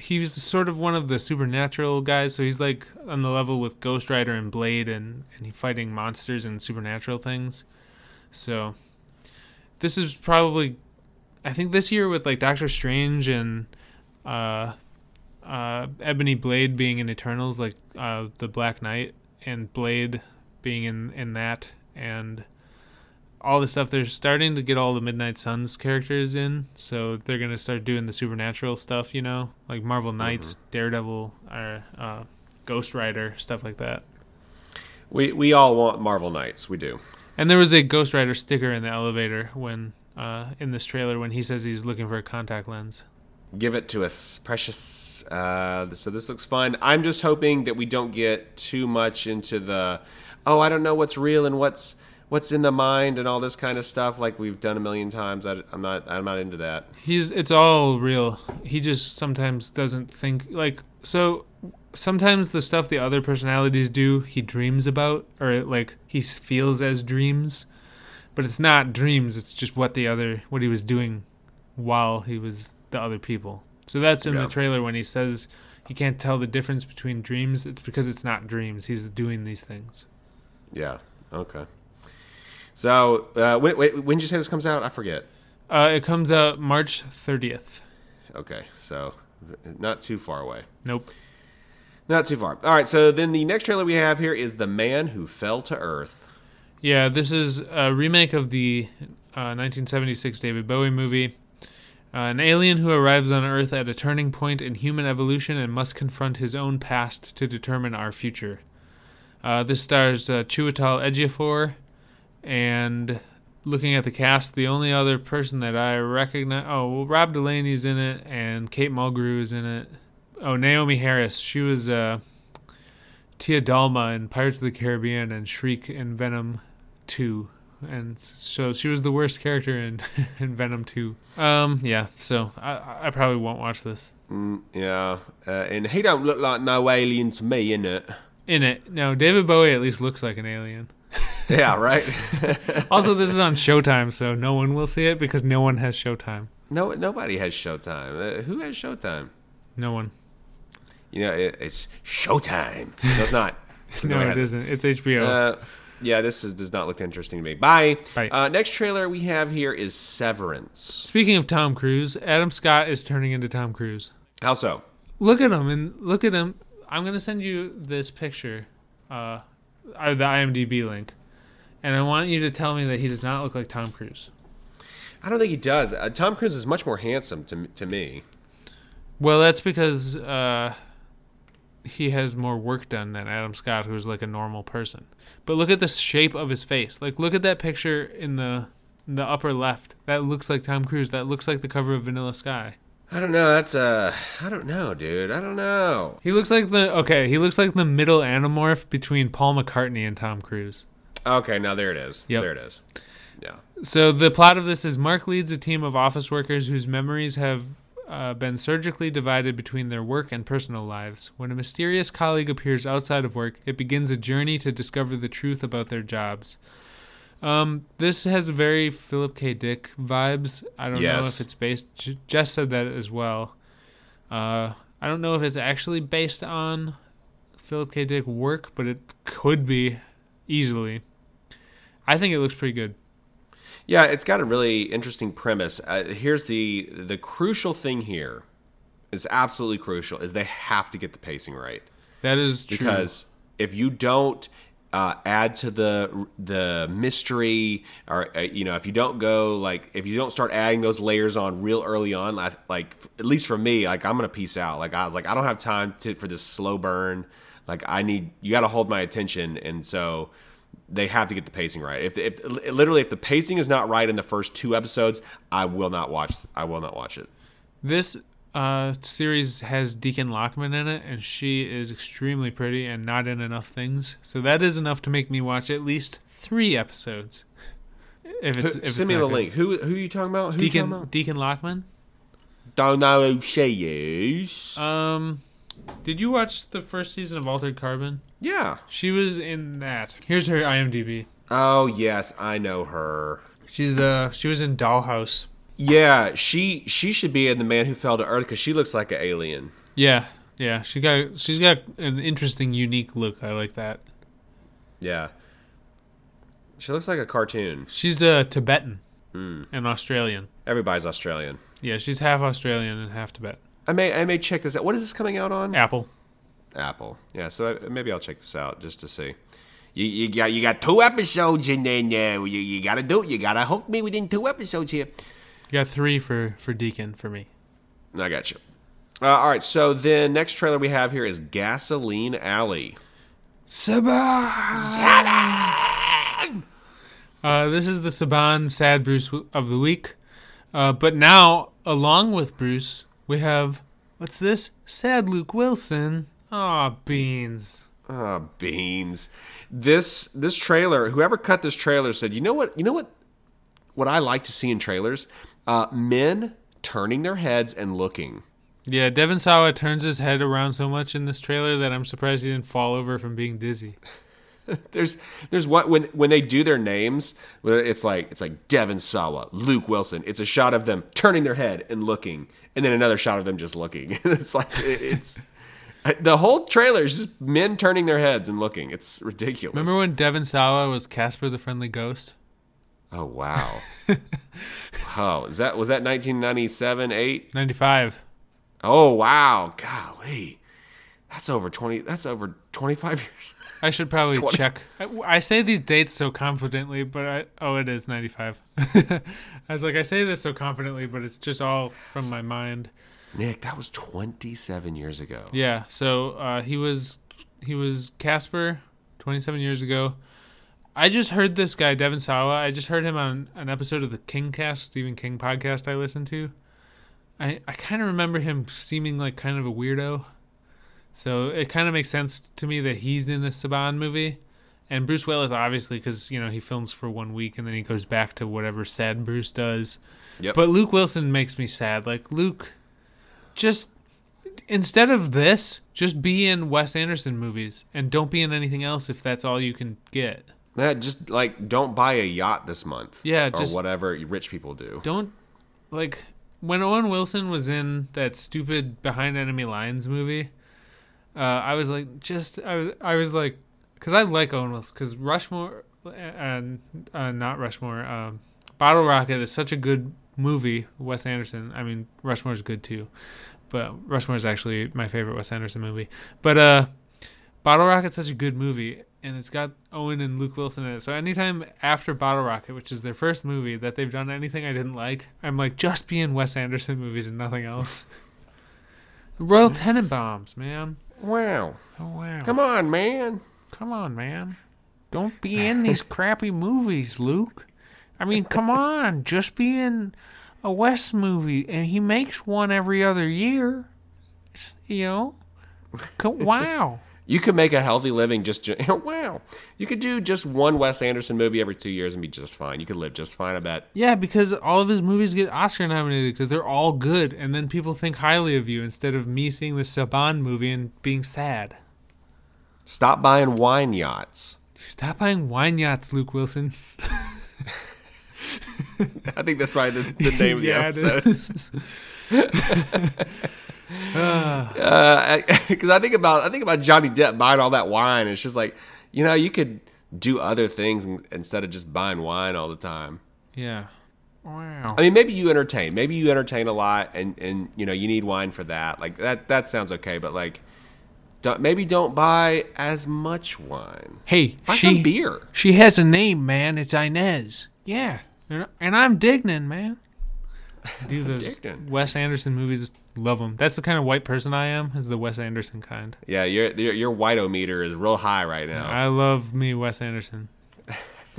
S2: He's sort of one of the supernatural guys, so he's like on the level with Ghost Rider and Blade, and and he fighting monsters and supernatural things. So this is probably, I think this year with like Doctor Strange and uh, uh, Ebony Blade being in Eternals, like uh, the Black Knight, and Blade being in in that, and all the stuff. They're starting to get all the Midnight Suns characters in, so they're gonna start doing the supernatural stuff. You know, like Marvel Knights, Daredevil, or uh, Ghost Rider, stuff like that.
S1: We we all want Marvel Knights. We do.
S2: And there was a Ghost Rider sticker in the elevator when uh, in this trailer when he says he's looking for a contact lens.
S1: Give it to us, precious. Uh, so this looks fun. I'm just hoping that we don't get too much into the, oh, I don't know what's real and what's what's in the mind and all this kind of stuff like we've done a million times. I, am not I'm not into that.
S2: He's it's all real. He just sometimes doesn't think like so. Sometimes the stuff the other personalities do, he dreams about or like he feels as dreams, but it's not dreams. It's just what the other what he was doing while he was the other people. So that's in
S1: Yeah.
S2: the trailer when he says he can't tell the difference between dreams. It's because it's not dreams. He's doing these things.
S1: Yeah. Okay. So uh, when, when when did you say this comes out? I forget.
S2: Uh, it comes out March 30th.
S1: Okay, so not too far away.
S2: Nope.
S1: Not too far. All right. So then the next trailer we have here is the man who fell to earth.
S2: Yeah, this is a remake of the uh, 1976 David Bowie movie. Uh, an alien who arrives on Earth at a turning point in human evolution and must confront his own past to determine our future. Uh, this stars uh, Chiwetel Ejiofor, and looking at the cast, the only other person that I recognize, oh, well, Rob Delaney's in it, and Kate Mulgrew is in it. Oh, Naomie Harris, she was uh, Tia Dalma in Pirates of the Caribbean and Shriek in Venom 2. And so she was the worst character in, in Venom 2. Um, yeah, so I, I probably won't watch this.
S1: Mm, yeah, uh, and he don't look like no alien to me, innit?
S2: In it, no, David Bowie at least looks like an alien.
S1: Yeah, right.
S2: Also, this is on Showtime, so no one will see it because no one has Showtime.
S1: no, nobody has Showtime. Uh, who has Showtime?
S2: No one.
S1: You know, it, it's Showtime. No, it's not.
S2: No, it isn't. It's HBO.
S1: Uh, yeah, this is, does not look interesting to me. Bye.
S2: Bye.
S1: Uh, next trailer we have here is Severance.
S2: Speaking of Tom Cruise, Adam Scott is turning into Tom Cruise.
S1: How so?
S2: Look at him and look at him. I'm gonna send you this picture, uh, uh, the IMDb link, and I want you to tell me that he does not look like Tom Cruise.
S1: I don't think he does. Uh, Tom Cruise is much more handsome to, to me.
S2: Well, that's because uh, he has more work done than Adam Scott, who's like a normal person. But look at the shape of his face. Like, look at that picture in the in the upper left. That looks like Tom Cruise. That looks like the cover of Vanilla Sky.
S1: I don't know. That's uh, I don't know, dude. I don't know.
S2: He looks like the okay. He looks like the middle anamorph between Paul McCartney and Tom Cruise.
S1: Okay, now there it is.
S2: Yep.
S1: There it is. Yeah.
S2: So the plot of this is Mark leads a team of office workers whose memories have uh, been surgically divided between their work and personal lives. When a mysterious colleague appears outside of work, it begins a journey to discover the truth about their jobs. Um, this has very Philip K. Dick vibes. I don't know if it's based. J- Jess said that as well. Uh, I don't know if it's actually based on Philip K. Dick work, but it could be easily. I think it looks pretty good.
S1: Yeah, it's got a really interesting premise. Uh, here's the the crucial thing here is absolutely crucial is they have to get the pacing right
S2: That is true.
S1: because if you don't uh, add to the the mystery or uh, you know if you don't go like if you don't start adding those layers on real early on like, like at least for me like I'm gonna peace out. Like I was like I don't have time to for this slow burn. Like I need you got to hold my attention and so they have to get the pacing right. If, if literally if the pacing is not right in the first two episodes I will not watch I will not watch it.
S2: This uh, series has Dichen Lachman in it, and she is extremely pretty and not in enough things. So that is enough to make me watch at least three episodes. If it's
S1: Who-
S2: if it's
S1: me the
S2: good.
S1: link who who are you talking about who you talking
S2: Dichen
S1: about
S2: Dichen Lachman.
S1: don't know who she is
S2: Um, did you watch the first season of Altered Carbon?
S1: yeah
S2: She was in that. Here's her IMDb.
S1: Oh yes, I know her.
S2: She's uh she was in Dollhouse.
S1: Yeah, she she should be in the Man Who Fell to Earth because she looks like an alien.
S2: Yeah, yeah. She got she's got an interesting, unique look. I like that.
S1: Yeah, she looks like a cartoon.
S2: She's a Tibetan
S1: Hmm.
S2: and Australian.
S1: Everybody's Australian.
S2: Yeah, she's half Australian and half Tibetan.
S1: I may I may check this out. What is this coming out on?
S2: Apple.
S1: Apple. Yeah, so I, maybe I'll check this out just to see. You, you got you got two episodes and then uh, you, you gotta do it. You gotta hook me within two episodes here.
S2: You got three for for Deacon for me.
S1: I got you. Uh, all right, so the next trailer we have here is Gasoline Alley.
S2: Saban. Uh, this is the Saban Sad Bruce of the week. Uh, but now, along with Bruce, we have what's this? Sad Luke Wilson. Aw, beans.
S1: Ah, beans. This this trailer, whoever cut this trailer said, you know what? You know what? What I like to see in trailers, uh, men turning their heads and looking.
S2: Yeah, Devon Sawa turns his head around so much in this trailer that I'm surprised he didn't fall over from being dizzy.
S1: There's there's what when when they do their names, it's like it's like Devon Sawa, Luke Wilson. It's a shot of them turning their head and looking, and then another shot of them just looking. it's like it's the whole trailer is just men turning their heads and looking. It's ridiculous.
S2: Remember when Devon Sawa was Casper the Friendly Ghost?
S1: Oh wow. wow, is that was that 1997, 8?
S2: 95.
S1: Oh wow, golly. That's over 20 that's over 25 years.
S2: I should probably check. I, I say these dates so confidently, but I, oh, it is 95. I was like, I say this so confidently, but it's just all from my mind.
S1: Nick, that was 27 years ago.
S2: Yeah, so uh, he was he was Casper 27 years ago. I just heard this guy Devon Sawa. I just heard him on an episode of the Kingcast Stephen King podcast I listened to. I I kind of remember him seeming like kind of a weirdo. So it kind of makes sense to me that he's in this Saban movie. And Bruce Willis obviously cuz you know he films for 1 week and then he goes back to whatever sad Bruce does.
S1: Yep.
S2: But Luke Wilson makes me sad. Like Luke just instead of this, just be in Wes Anderson movies and don't be in anything else if that's all you can get.
S1: Yeah, just like don't buy a yacht this month.
S2: Yeah,
S1: or
S2: just-
S1: whatever rich people do.
S2: Don't like when Owen Wilson was in that stupid Behind Enemy Lines movie. Uh, I was like, just I was I was like, because I like Owen Wilson because Rushmore and uh, not Rushmore, um, Bottle Rocket is such a good movie. Wes Anderson. I mean, Rushmore's good too, but Rushmore is actually my favorite Wes Anderson movie. But uh, Bottle Rocket's such a good movie, and it's got Owen and Luke Wilson in it. So anytime after Bottle Rocket, which is their first movie, that they've done anything I didn't like, I'm like, just be in Wes Anderson movies and nothing else. Royal Tenenbaums, man.
S1: Wow.
S2: Oh wow.
S1: Come on, man.
S2: Come on, man. Don't be in these crappy movies, Luke. I mean, come on. Just be in a Wes movie, and he makes one every other year. It's- You know? Wow.
S1: You could make a healthy living just wow. You could do just one Wes Anderson movie every 2 years and be just fine. You could live just fine, I bet.
S2: Yeah, because all of his movies get Oscar nominated because they're all good, and then people think highly of you instead of me seeing the Saban movie and being sad.
S1: Stop buying wine yachts.
S2: Stop buying wine yachts, Luke Wilson.
S1: I think that's probably the, the name of the episode.
S2: Uh,
S1: because I think about I think about Johnny Depp buying all that wine. And it's just like you know you could do other things instead of just buying wine all the time.
S2: yeah. Wow.
S1: I mean, maybe you entertain. Maybe you entertain a lot, and and you know you need wine for that. Like that that sounds okay. But like, don't, maybe don't buy as much wine.
S2: Hey,
S1: Buy
S2: she
S1: some beer.
S2: she has a name, man. It's Inez. Yeah, and, and I'm Dignan, man. Do those Wes Anderson movies. Love them. That's the kind of white person I am. Is the Wes Anderson kind.
S1: Yeah, your your, your white-o-meter is real high right now.
S2: I love me Wes Anderson.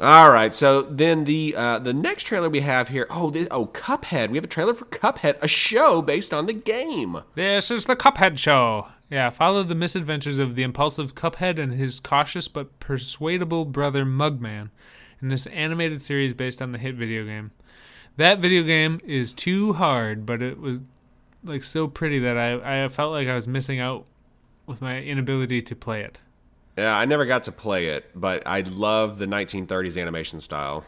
S1: All right, so then the uh, the next trailer we have here. Oh, this, oh, Cuphead. We have a trailer for Cuphead, a show based on the game.
S2: This is the Cuphead Show. Yeah, follow the misadventures of the impulsive Cuphead and his cautious but persuadable brother Mugman in this animated series based on the hit video game. That video game is too hard, but it was like so pretty that I, I felt like I was missing out with my inability to play it.
S1: Yeah, I never got to play it, but I love the 1930s animation style.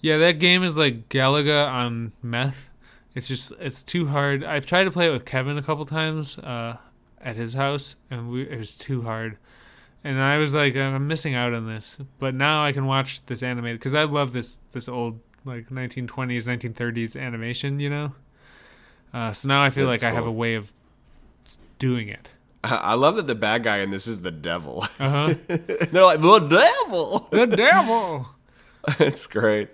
S2: Yeah, that game is like Galaga on meth. It's just it's too hard. I've tried to play it with Kevin a couple times uh, at his house, and we, it was too hard. And I was like, I'm missing out on this. But now I can watch this animated because I love this this old like 1920s, 1930s animation. You know. Uh, so now I feel
S1: That's
S2: like I have a way of doing it.
S1: I love that the bad guy in this is the devil.
S2: Uh huh.
S1: They're like the devil.
S2: the devil.
S1: it's great.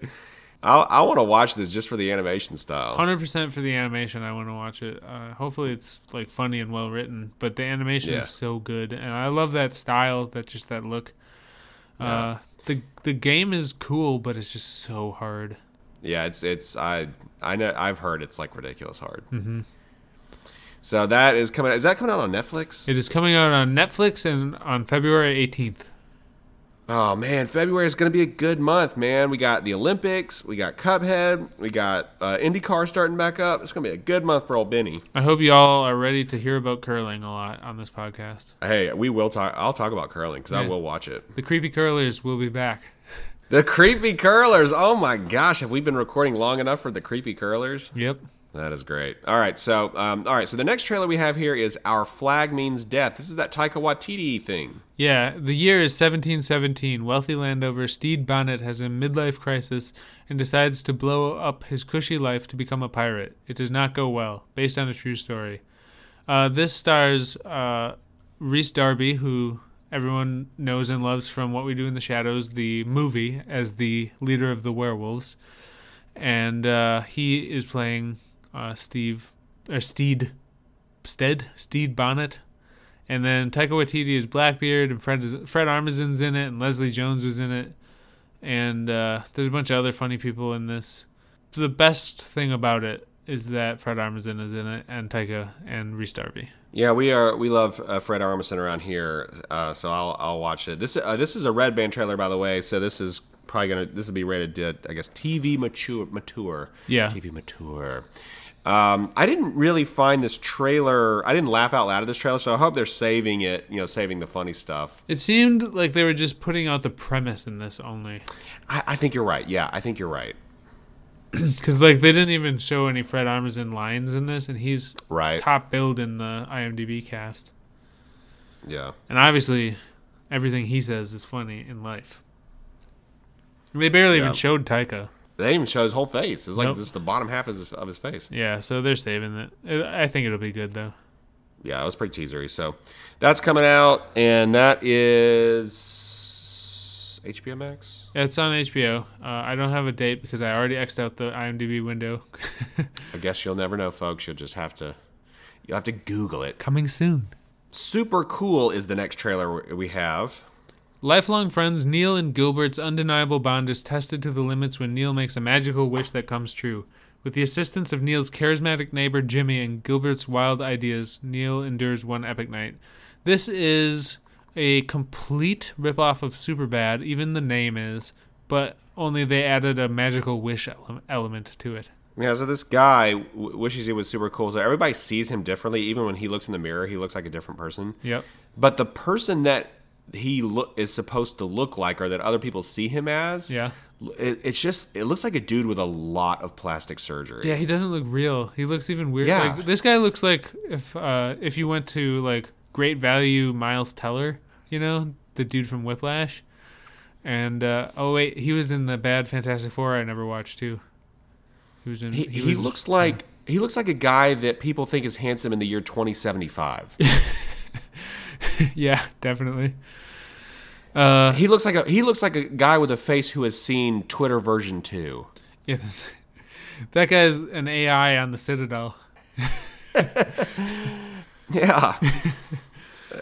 S1: I I want to watch this just for the animation style.
S2: Hundred percent for the animation. I want to watch it. Uh, hopefully, it's like funny and well written. But the animation
S1: Yeah.
S2: is so good, and I love that style. That just that look. Uh,
S1: Yeah.
S2: The the game is cool, but it's just so hard.
S1: Yeah, it's it's I I know I've heard it's like ridiculous hard. Mm-hmm. So that is coming. Is that coming out on Netflix?
S2: It is coming out on Netflix and on February eighteenth.
S1: Oh man, February is going to be a good month, man. We got the Olympics, we got Cuphead, we got uh, IndyCar starting back up. It's going to be a good month for old Benny.
S2: I hope you all are ready to hear about curling a lot on this podcast.
S1: Hey, we will talk. I'll talk about curling because I will watch it.
S2: The creepy curlers will be back.
S1: The creepy curlers. Oh my gosh, have we been recording long enough for the creepy curlers?
S2: Yep.
S1: That is great. All right, so um, all right, so the next trailer we have here is "Our Flag Means Death." This is that Taika Waititi thing.
S2: Yeah, the year is 1717. Wealthy landowner Stede Bonnet has a midlife crisis and decides to blow up his cushy life to become a pirate. It does not go well, based on a true story. Uh, this stars uh, Rhys Darby, who everyone knows and loves from What We Do in the Shadows, the movie, as the leader of the werewolves. And uh, he is playing uh, Steve, or Steed, Stead, Steed Bonnet. And then Taika Waititi is Blackbeard, and Fred is, Fred Armisen's in it, and Leslie Jones is in it, and uh, there's a bunch of other funny people in this. The best thing about it is that Fred Armisen is in it, and Taika and Rhys Darby.
S1: Yeah, we are. We love uh, Fred Armisen around here, uh, so I'll I'll watch it. This uh, this is a red band trailer, by the way. So this is probably gonna this will be rated, I guess, TV mature mature.
S2: Yeah.
S1: TV mature. Um, I didn't really find this trailer. I didn't laugh out loud at this trailer, so I hope they're saving it. You know, saving the funny stuff.
S2: It seemed like they were just putting out the premise in this only,
S1: I, I think you're right. Yeah, I think you're right.
S2: because like they didn't even show any Fred Armisen lines in this, and he's
S1: Right.
S2: top billed in the IMDb cast,
S1: Yeah.
S2: and obviously everything he says is funny in life. They barely
S1: Yeah.
S2: even showed Taika.
S1: They didn't even show his whole face. It's like
S2: Nope.
S1: this is the bottom half of his, of his face.
S2: Yeah, so they're saving it. It- I think it'll be good though.
S1: Yeah, it was pretty teasery. So that's coming out, and that is HBO Max.
S2: Yeah, It's on HBO. Uh, I don't have a date because I already xed out the IMDb window.
S1: I guess you'll never know, folks. You'll just have to you'll have to Google it.
S2: Coming soon.
S1: Super cool is the next trailer we have.
S2: Lifelong friends Neil and Gilbert's undeniable bond is tested to the limits when Neil makes a magical wish that comes true. With the assistance of Neil's charismatic neighbor Jimmy and Gilbert's wild ideas, Neil endures one epic night. This is a complete ripoff of Superbad, even the name is, but only they added a magical wish ele- element to it.
S1: Yeah, so this guy w- wishes he was super cool. So everybody sees him differently. Even when he looks in the mirror, he looks like a different person.
S2: Yep.
S1: But the person that he look is supposed to look like, or that other people see him as,
S2: Yeah.
S1: it, it's just it looks like a dude with a lot of plastic surgery.
S2: Yeah, he doesn't look real. He looks even weird.
S1: Yeah.
S2: Like this guy looks like if uh if you went to like Great Value Miles Teller, you know, the dude from Whiplash. And uh oh wait, he was in the bad Fantastic Four I never watched too. He was in
S1: He, he,
S2: was-
S1: looks like he looks like a guy that people think is handsome in the year 2075.
S2: Yeah, definitely. Uh
S1: he looks like a he looks like a guy with a face who has seen Twitter version 2.
S2: yeah, that guy's an AI on the Citadel.
S1: Yeah.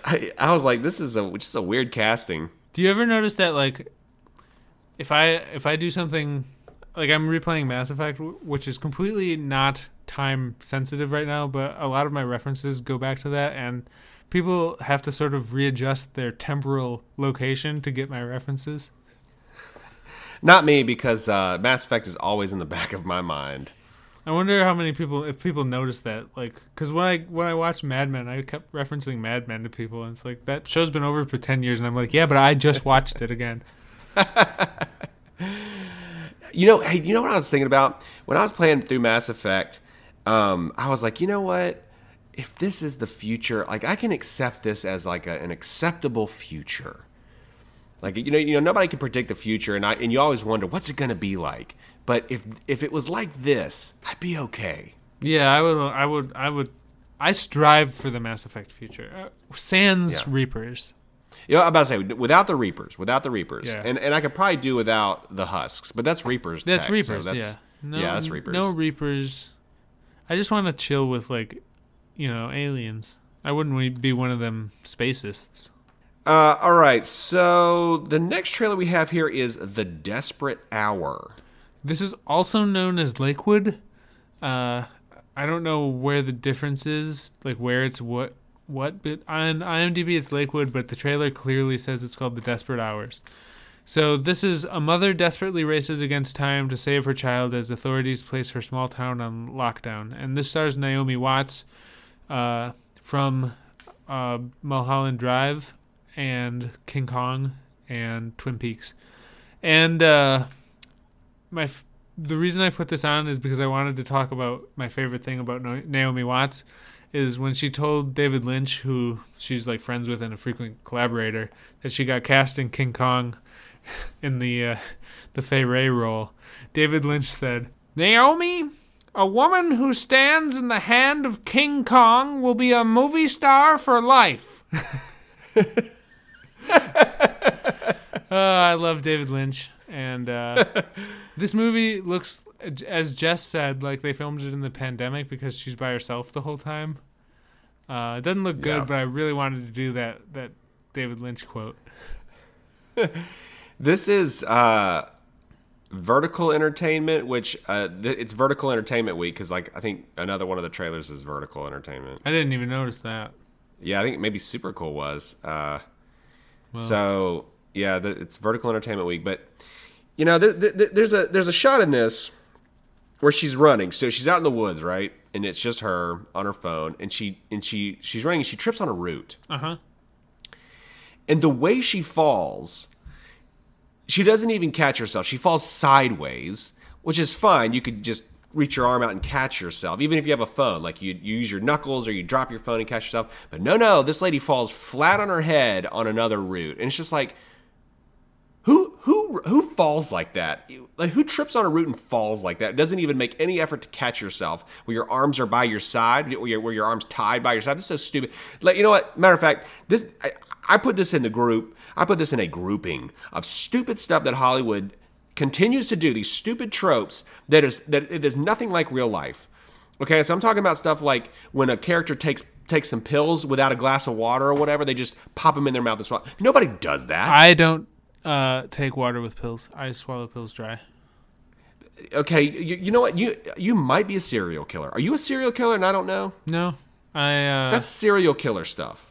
S1: I, I was like this is a just a weird casting.
S2: Do you ever notice that like if I if I do something like I'm replaying Mass Effect, which is completely not time sensitive right now, but a lot of my references go back to that, and people have to sort of readjust their temporal location to get my references.
S1: Not me because uh, Mass Effect is always in the back of my mind.
S2: I wonder how many people, if people notice that, like, because when I when I watched Mad Men, I kept referencing Mad Men to people, and it's like that show's been over for ten years, and I'm like, yeah, but I just watched it again.
S1: You know, hey, you know what I was thinking about when I was playing through Mass Effect? Um, I was like, you know what? If this is the future, like I can accept this as like a, an acceptable future. Like you know, you know, nobody can predict the future, and I and you always wonder what's it going to be like. But if if it was like this, I'd be okay.
S2: Yeah, I would, I would, I would I strive for the Mass Effect future. Uh, sans
S1: Yeah.
S2: Reapers.
S1: You know, I'm about to say without the Reapers, without the Reapers,
S2: Yeah.
S1: and and I could probably do without the husks, but that's Reapers.
S2: That's
S1: tech, so
S2: Reapers.
S1: that's-
S2: yeah. No,
S1: yeah, that's Reapers.
S2: No Reapers. I just want to chill with like, you know, aliens. I wouldn't be one of them spacists.
S1: Uh, all right, so the next trailer we have here is the Desperate Hour.
S2: This is also known as Lakewood. Uh, I don't know where the difference is, like where it's what what, but on IMDb it's Lakewood, but the trailer clearly says it's called The Desperate Hours. So this is a mother desperately races against time to save her child as authorities place her small town on lockdown. And this stars Naomi Watts uh, from uh, Mulholland Drive and King Kong and Twin Peaks. And uh, my f- the reason I put this on is because I wanted to talk about my favorite thing about no- Naomi Watts is when she told David Lynch, who she's like friends with and a frequent collaborator, that she got cast in King Kong in the uh, the Fay Wray role. David Lynch said, "Naomi, a woman who stands in the hand of King Kong will be a movie star for life." Uh, I love David Lynch, and uh, this movie looks, as Jess said, like they filmed it in the pandemic because she's by herself the whole time. Uh, it doesn't look good,
S1: Yeah.
S2: but I really wanted to do that that David Lynch quote.
S1: This is uh, Vertical Entertainment, which uh, th- it's Vertical Entertainment Week because, like, I think another one of the trailers is Vertical Entertainment.
S2: I didn't even notice that.
S1: Yeah, I think maybe Super Cool was. Uh,
S2: Well,
S1: so yeah, th- it's Vertical Entertainment Week, but you know, there, there, there's a there's a shot in this where she's running. So she's out in the woods, right? And it's just her on her phone, and she and she she's running. And she trips on a root,
S2: uh huh.
S1: and the way she falls, she doesn't even catch herself. She falls sideways, which is fine. You could just reach your arm out and catch yourself, even if you have a phone. Like you, you use your knuckles or you drop your phone and catch yourself. But no, no, this lady falls flat on her head on another route, and it's just like, who, who, who falls like that? Like who trips on a route and falls like that? Doesn't even make any effort to catch yourself. Where your arms are by your side, where your, where your arms tied by your side. This is so stupid. Like you know what? Matter of fact, this I, I put this in the group. I put this in a grouping of stupid stuff that Hollywood continues to do. These stupid tropes that is that it is nothing like real life. Okay, so I'm talking about stuff like when a character takes takes some pills without a glass of water or whatever, they just pop them in their mouth and swallow. Nobody does that.
S2: I don't uh, take water with pills. I swallow pills dry.
S1: okay, you, you know what? You you might be a serial killer. Are you a serial killer and I don't know?
S2: No, I uh,
S1: That's serial killer stuff.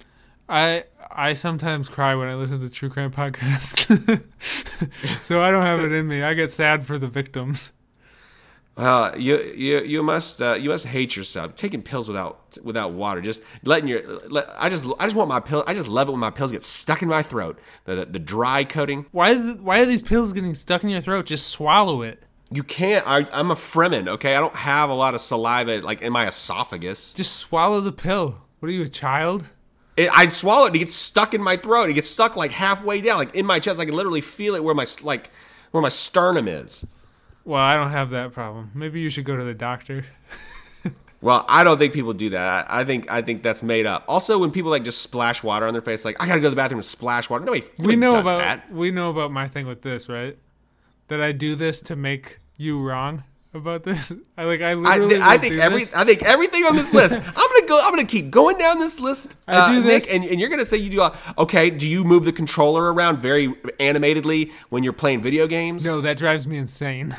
S2: I I sometimes cry when I listen to true crime podcasts. so I don't have it in me. I get sad for the victims.
S1: Uh, you you you must uh, you must hate yourself taking pills without without water. Just letting your let, I just I just want my pill. I just love it when my pills get stuck in my throat. The the, the dry coating.
S2: Why is the, why are these pills getting stuck in your throat? Just swallow it.
S1: You can't. I, I'm a Fremen. Okay, I don't have a lot of saliva like in my esophagus.
S2: Just swallow the pill. What are you, a child?
S1: It, I swallow it. and It gets stuck in my throat. It gets stuck like halfway down, like in my chest. I can literally feel it where my like where my sternum is.
S2: Well, I don't have that problem. Maybe you should go to the doctor.
S1: Well, I don't think people do that. I I think I think that's made up. Also, when people like just splash water on their face, like I gotta go to the bathroom and splash water. Nobody,
S2: We know about
S1: that.
S2: we know about my thing with this, right? That I do this to make you wrong about this. I like I
S1: I,
S2: literally
S1: I
S2: will
S1: think every
S2: this.
S1: I think everything on this list. I'm gonna go. I'm gonna keep going down this list.
S2: I
S1: uh,
S2: do
S1: Nick,
S2: this-
S1: and, and you're gonna say you do. uh, Okay, do you move the controller around very animatedly when you're playing video games?
S2: No, that drives me insane.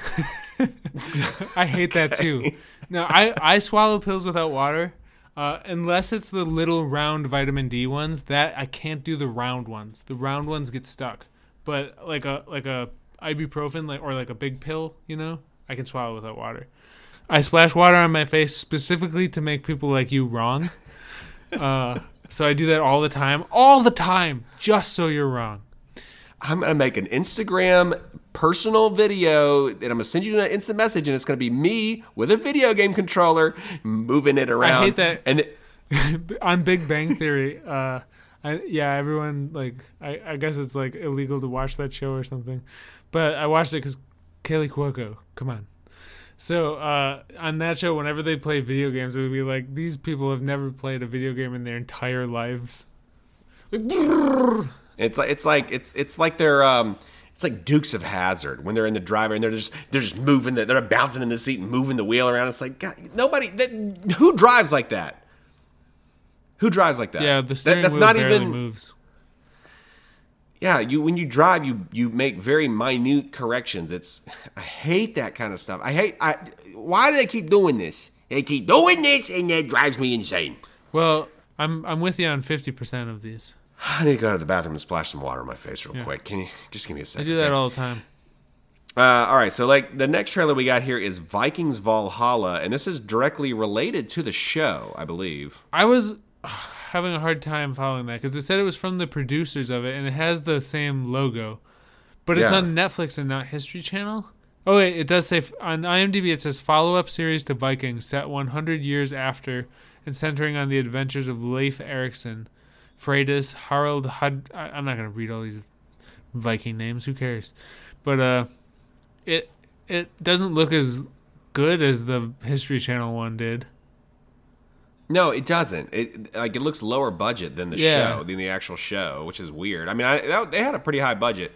S2: I hate that too. No, I, I swallow pills without water. Uh, unless it's the little round vitamin D ones, that I can't do the round ones. The round ones get stuck. But like a like a ibuprofen like or like a big pill, you know, I can swallow without water. I splash water on my face specifically to make people like you wrong. Uh, so I do that all the time, all the time, just so you're wrong.
S1: I'm gonna make an Instagram personal video and I'm gonna send you an instant message, and it's gonna be me with a video game controller moving it around.
S2: I hate that.
S1: And it-
S2: on Big Bang Theory, uh, I, yeah, everyone like I, I guess it's like illegal to watch that show or something, but I watched it because Kaley Cuoco. Come on, So uh, on that show, whenever they play video games, it would be like these people have never played a video game in their entire lives. Like,
S1: It's like it's like it's it's like they're um it's like Dukes of Hazzard when they're in the driver and they're just they're just moving the, they're bouncing in the seat and moving the wheel around. It's like God, nobody that, who drives like that. Who drives like that?
S2: yeah, the
S1: That-
S2: steering
S1: that's
S2: wheel
S1: not
S2: barely
S1: even
S2: moves.
S1: Yeah. You when you drive, you you make very minute corrections. It's I hate that kind of stuff. I hate I. Why do they keep doing this? They keep doing this, and that drives me insane.
S2: Well, I'm I'm with you on fifty percent of these.
S1: I need to go to the bathroom and splash some water on my face real
S2: Yeah.
S1: quick. Can you just give me a second?
S2: I do that all the time.
S1: Uh, all right, so like the next trailer we got here is Vikings Valhalla, and this is directly related to the show, I believe.
S2: I was having a hard time following that because it said it was from the producers of it, and it has the same logo, but it's
S1: Yeah.
S2: on Netflix and not History Channel. Oh wait, it does say on IMDb it says follow-up series to Vikings set 100 years after and centering on the adventures of Leif Erikson, Freydis, Harald Hud. I- I'm not gonna read all these Viking names. Who cares? But uh, it it doesn't look as good as the History Channel one did.
S1: No, it doesn't. It like it looks lower budget than the
S2: Yeah.
S1: show, than the actual show, which is weird. I mean, I, that, they had a pretty high budget,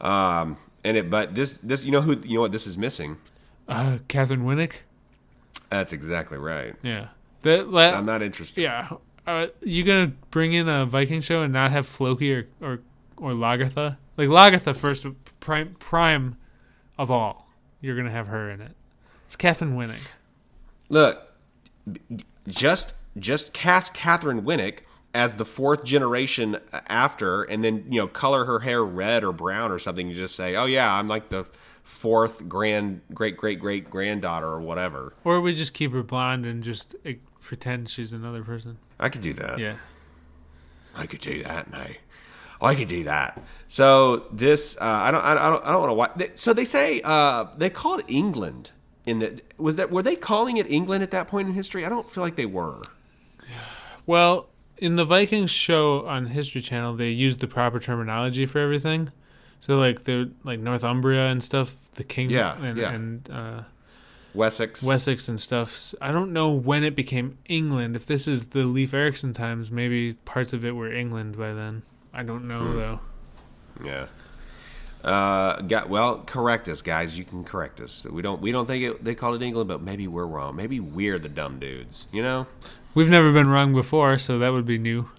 S1: um, and it. But this, this, you know who, you know what this is missing.
S2: Uh, Katheryn Winnick.
S1: That's exactly right.
S2: Yeah. That la-
S1: I'm not interested.
S2: yeah. Uh, you gonna bring in a Viking show and not have Floki or or or Lagertha? Like Lagertha first prime prime of all. You're gonna have her in it. It's Katheryn Winnick.
S1: Look, just just cast Katheryn Winnick as the fourth generation after, and then you know color her hair red or brown or something. You just say, "Oh yeah, I'm like the fourth grand great great great granddaughter or whatever."
S2: Or we just keep her blonde and just pretend she's another person.
S1: I could do that.
S2: Yeah.
S1: I could do that, and I, oh, I could do that. So this, uh, I don't, I don't, I don't want to watch. So they say uh, they call it England. In the was that were they calling it England at that point in history? I don't feel like they were.
S2: Well, in the Vikings show on History Channel, they used the proper terminology for everything. So like the like Northumbria and stuff, the king
S1: Yeah,
S2: and,
S1: yeah.
S2: and uh,
S1: Wessex.
S2: Wessex and stuff. I don't know when it became England. If this is the Leif Erikson times, maybe parts of it were England by then. I don't know
S1: Hmm.
S2: though.
S1: Yeah. Uh, got well. Correct us, guys. You can correct us. We don't. We don't think it, they called it England, but maybe we're wrong. Maybe we're the dumb dudes. You know,
S2: We've never been wrong before, so that would be new.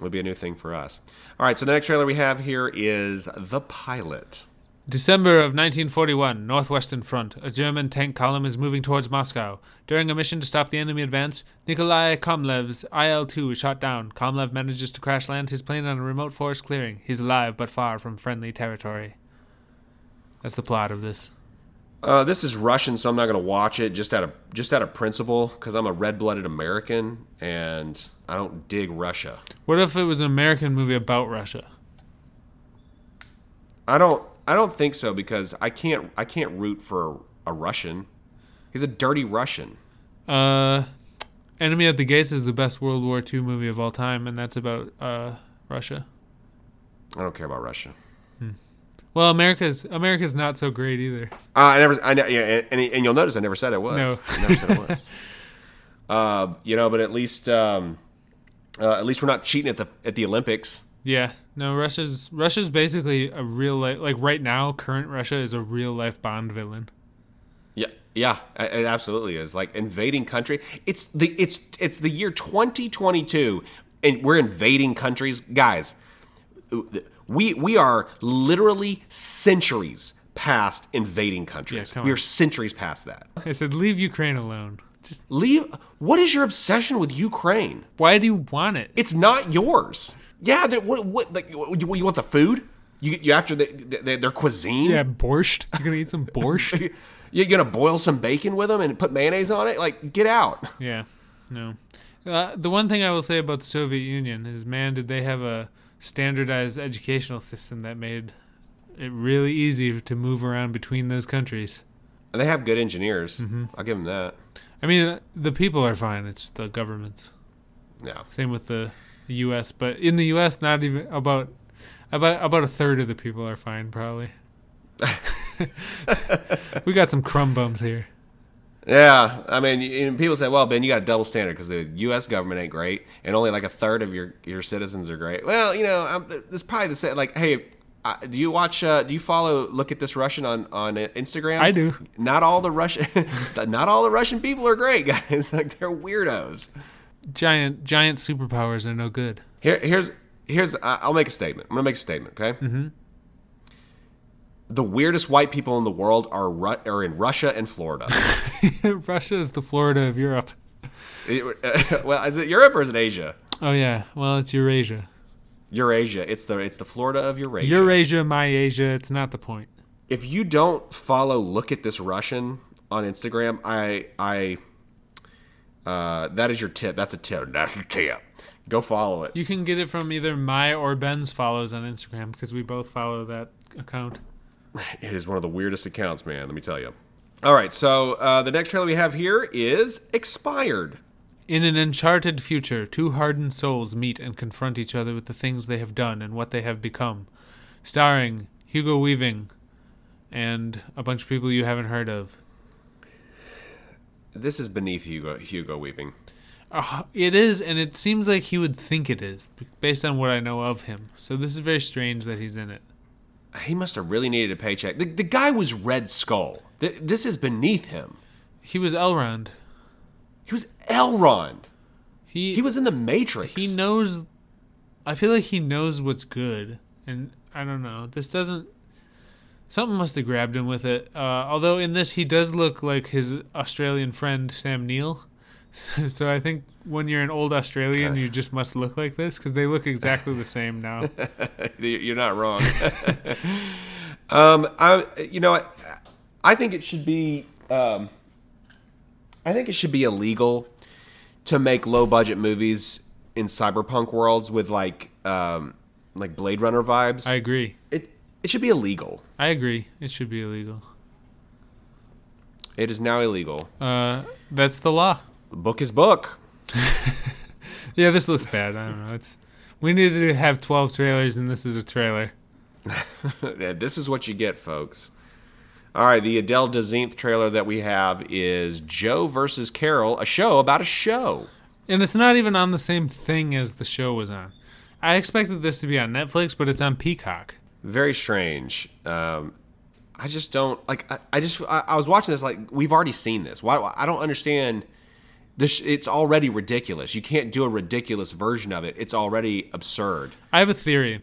S1: would be a new thing for us. All right. So the next trailer we have here is the pilot.
S2: December of 1941, Northwestern Front. A German tank column is moving towards Moscow. During a mission to stop the enemy advance, Nikolai Komlev's IL-2 is shot down. Komlev manages to crash land his plane on a remote forest clearing. He's alive but far from friendly territory. That's the plot of this.
S1: Uh, this is Russian, so I'm not going to watch it just out of just out of principle because I'm a red-blooded American and I don't dig Russia.
S2: What if it was an American movie about Russia?
S1: I don't. I don't think so because I can't. I can't root for a Russian. He's a dirty Russian.
S2: Uh, Enemy at the Gates is the best World War II movie of all time, and that's about uh, Russia.
S1: I don't care about Russia.
S2: Well, America's America's not so great either.
S1: Uh, I never. I ne- yeah, and, and you'll notice I never said it was.
S2: No.
S1: I never said it was. uh, you know, but at least, um, uh, at least we're not cheating at the at the Olympics.
S2: Yeah, no, Russia's Russia's basically a real life. Like right now, current Russia is a real life Bond villain.
S1: Yeah, yeah, it absolutely is. Like invading country. It's the it's it's the year 2022, and we're invading countries, guys. We we are literally centuries past invading countries.
S2: Yeah,
S1: we are centuries past that.
S2: I said, leave Ukraine alone. Just
S1: Leave. What is your obsession with Ukraine?
S2: why do you want it?
S1: It's not yours. Yeah. they- What? What? Like, what, you want the food? You you after the, the, their cuisine?
S2: Yeah, borscht. You're gonna eat some borscht?
S1: You're gonna boil some bacon with them and put mayonnaise on it? Like, get out.
S2: yeah, no. Uh, the one thing I will say about the Soviet Union is, man, did they have a standardized educational system that made it really easy to move around between those countries.
S1: They have good engineers.
S2: Mm-hmm.
S1: I'll give them that.
S2: I mean, the people are fine. It's the governments.
S1: Yeah.
S2: Same with the U.S. But in the U.S., not even about about about a third of the people are fine. Probably. we got some crumb bums here.
S1: Yeah, I mean, people say, "Well, Ben, you got a double standard because the U.S. government ain't great, and only like a third of your your citizens are great." Well, you know, I'm, it's probably the same. Like, hey, uh, do you watch? Uh, do you follow? Look at this Russian on on Instagram.
S2: I do.
S1: Not all the Russian, not all the Russian people are great, guys. like they're weirdos.
S2: Giant giant superpowers are no good.
S1: Here, here's here's. I- I'll make a statement. I'm gonna make a statement. Okay. Mm-hmm. The weirdest white people in the world are Ru- are in Russia and Florida.
S2: Russia is the Florida of Europe.
S1: It- well, is it Europe or is it Asia?
S2: Oh yeah, well it's Eurasia.
S1: Eurasia. It's the it's the Florida of Eurasia.
S2: Eurasia, my Asia. It's not the point.
S1: if you don't follow look at this russian on instagram i i uh, that is your tip that's a tip that's a tip go follow it
S2: You can get it from either my or Ben's follows on Instagram because we both follow that account.
S1: it is one of the weirdest accounts man let me tell you all right so uh, the next trailer we have here is expired
S2: In an uncharted future, two hardened souls meet and confront each other with the things they have done and what they have become. Starring Hugo Weaving and a bunch of people you haven't heard of.
S1: This is beneath hugo hugo weeping
S2: Uh, it is, and it seems like he would think it is, based on what I know of him. So this is very strange that he's in it.
S1: he must have really needed a paycheck the, the guy was red skull Th- this is beneath him
S2: He was Elrond.
S1: he was elrond
S2: He
S1: he was in the matrix
S2: he knows. I feel like he knows what's good, and I don't know. This doesn't. Something must have grabbed him with it. Uh, although in this, he does look like his Australian friend Sam Neill. so I think when you're an old Australian, you just must look like this because they look exactly the same now.
S1: You're not wrong. um, I, you know, what? I think it should be. Um, I think it should be illegal to make low budget movies in cyberpunk worlds with like, um, like Blade Runner vibes.
S2: I agree.
S1: it it should be illegal.
S2: I agree. It should be illegal.
S1: It is now illegal.
S2: Uh, that's the law.
S1: Book is book.
S2: Yeah, this looks bad. I don't know. It's we needed to have twelve trailers, and this is a trailer.
S1: Yeah, this is what you get, folks. All right, the Adele Dazeemth trailer that we have is Joe versus Carol, a show about a show.
S2: And it's not even on the same thing as the show was on. I expected this to be on Netflix, but it's on Peacock.
S1: Very strange. Um, I just don't like. I, I just I, I was watching this like we've already seen this. Why I don't understand. This it's already ridiculous. You can't do a ridiculous version of it. It's already absurd.
S2: I have a theory,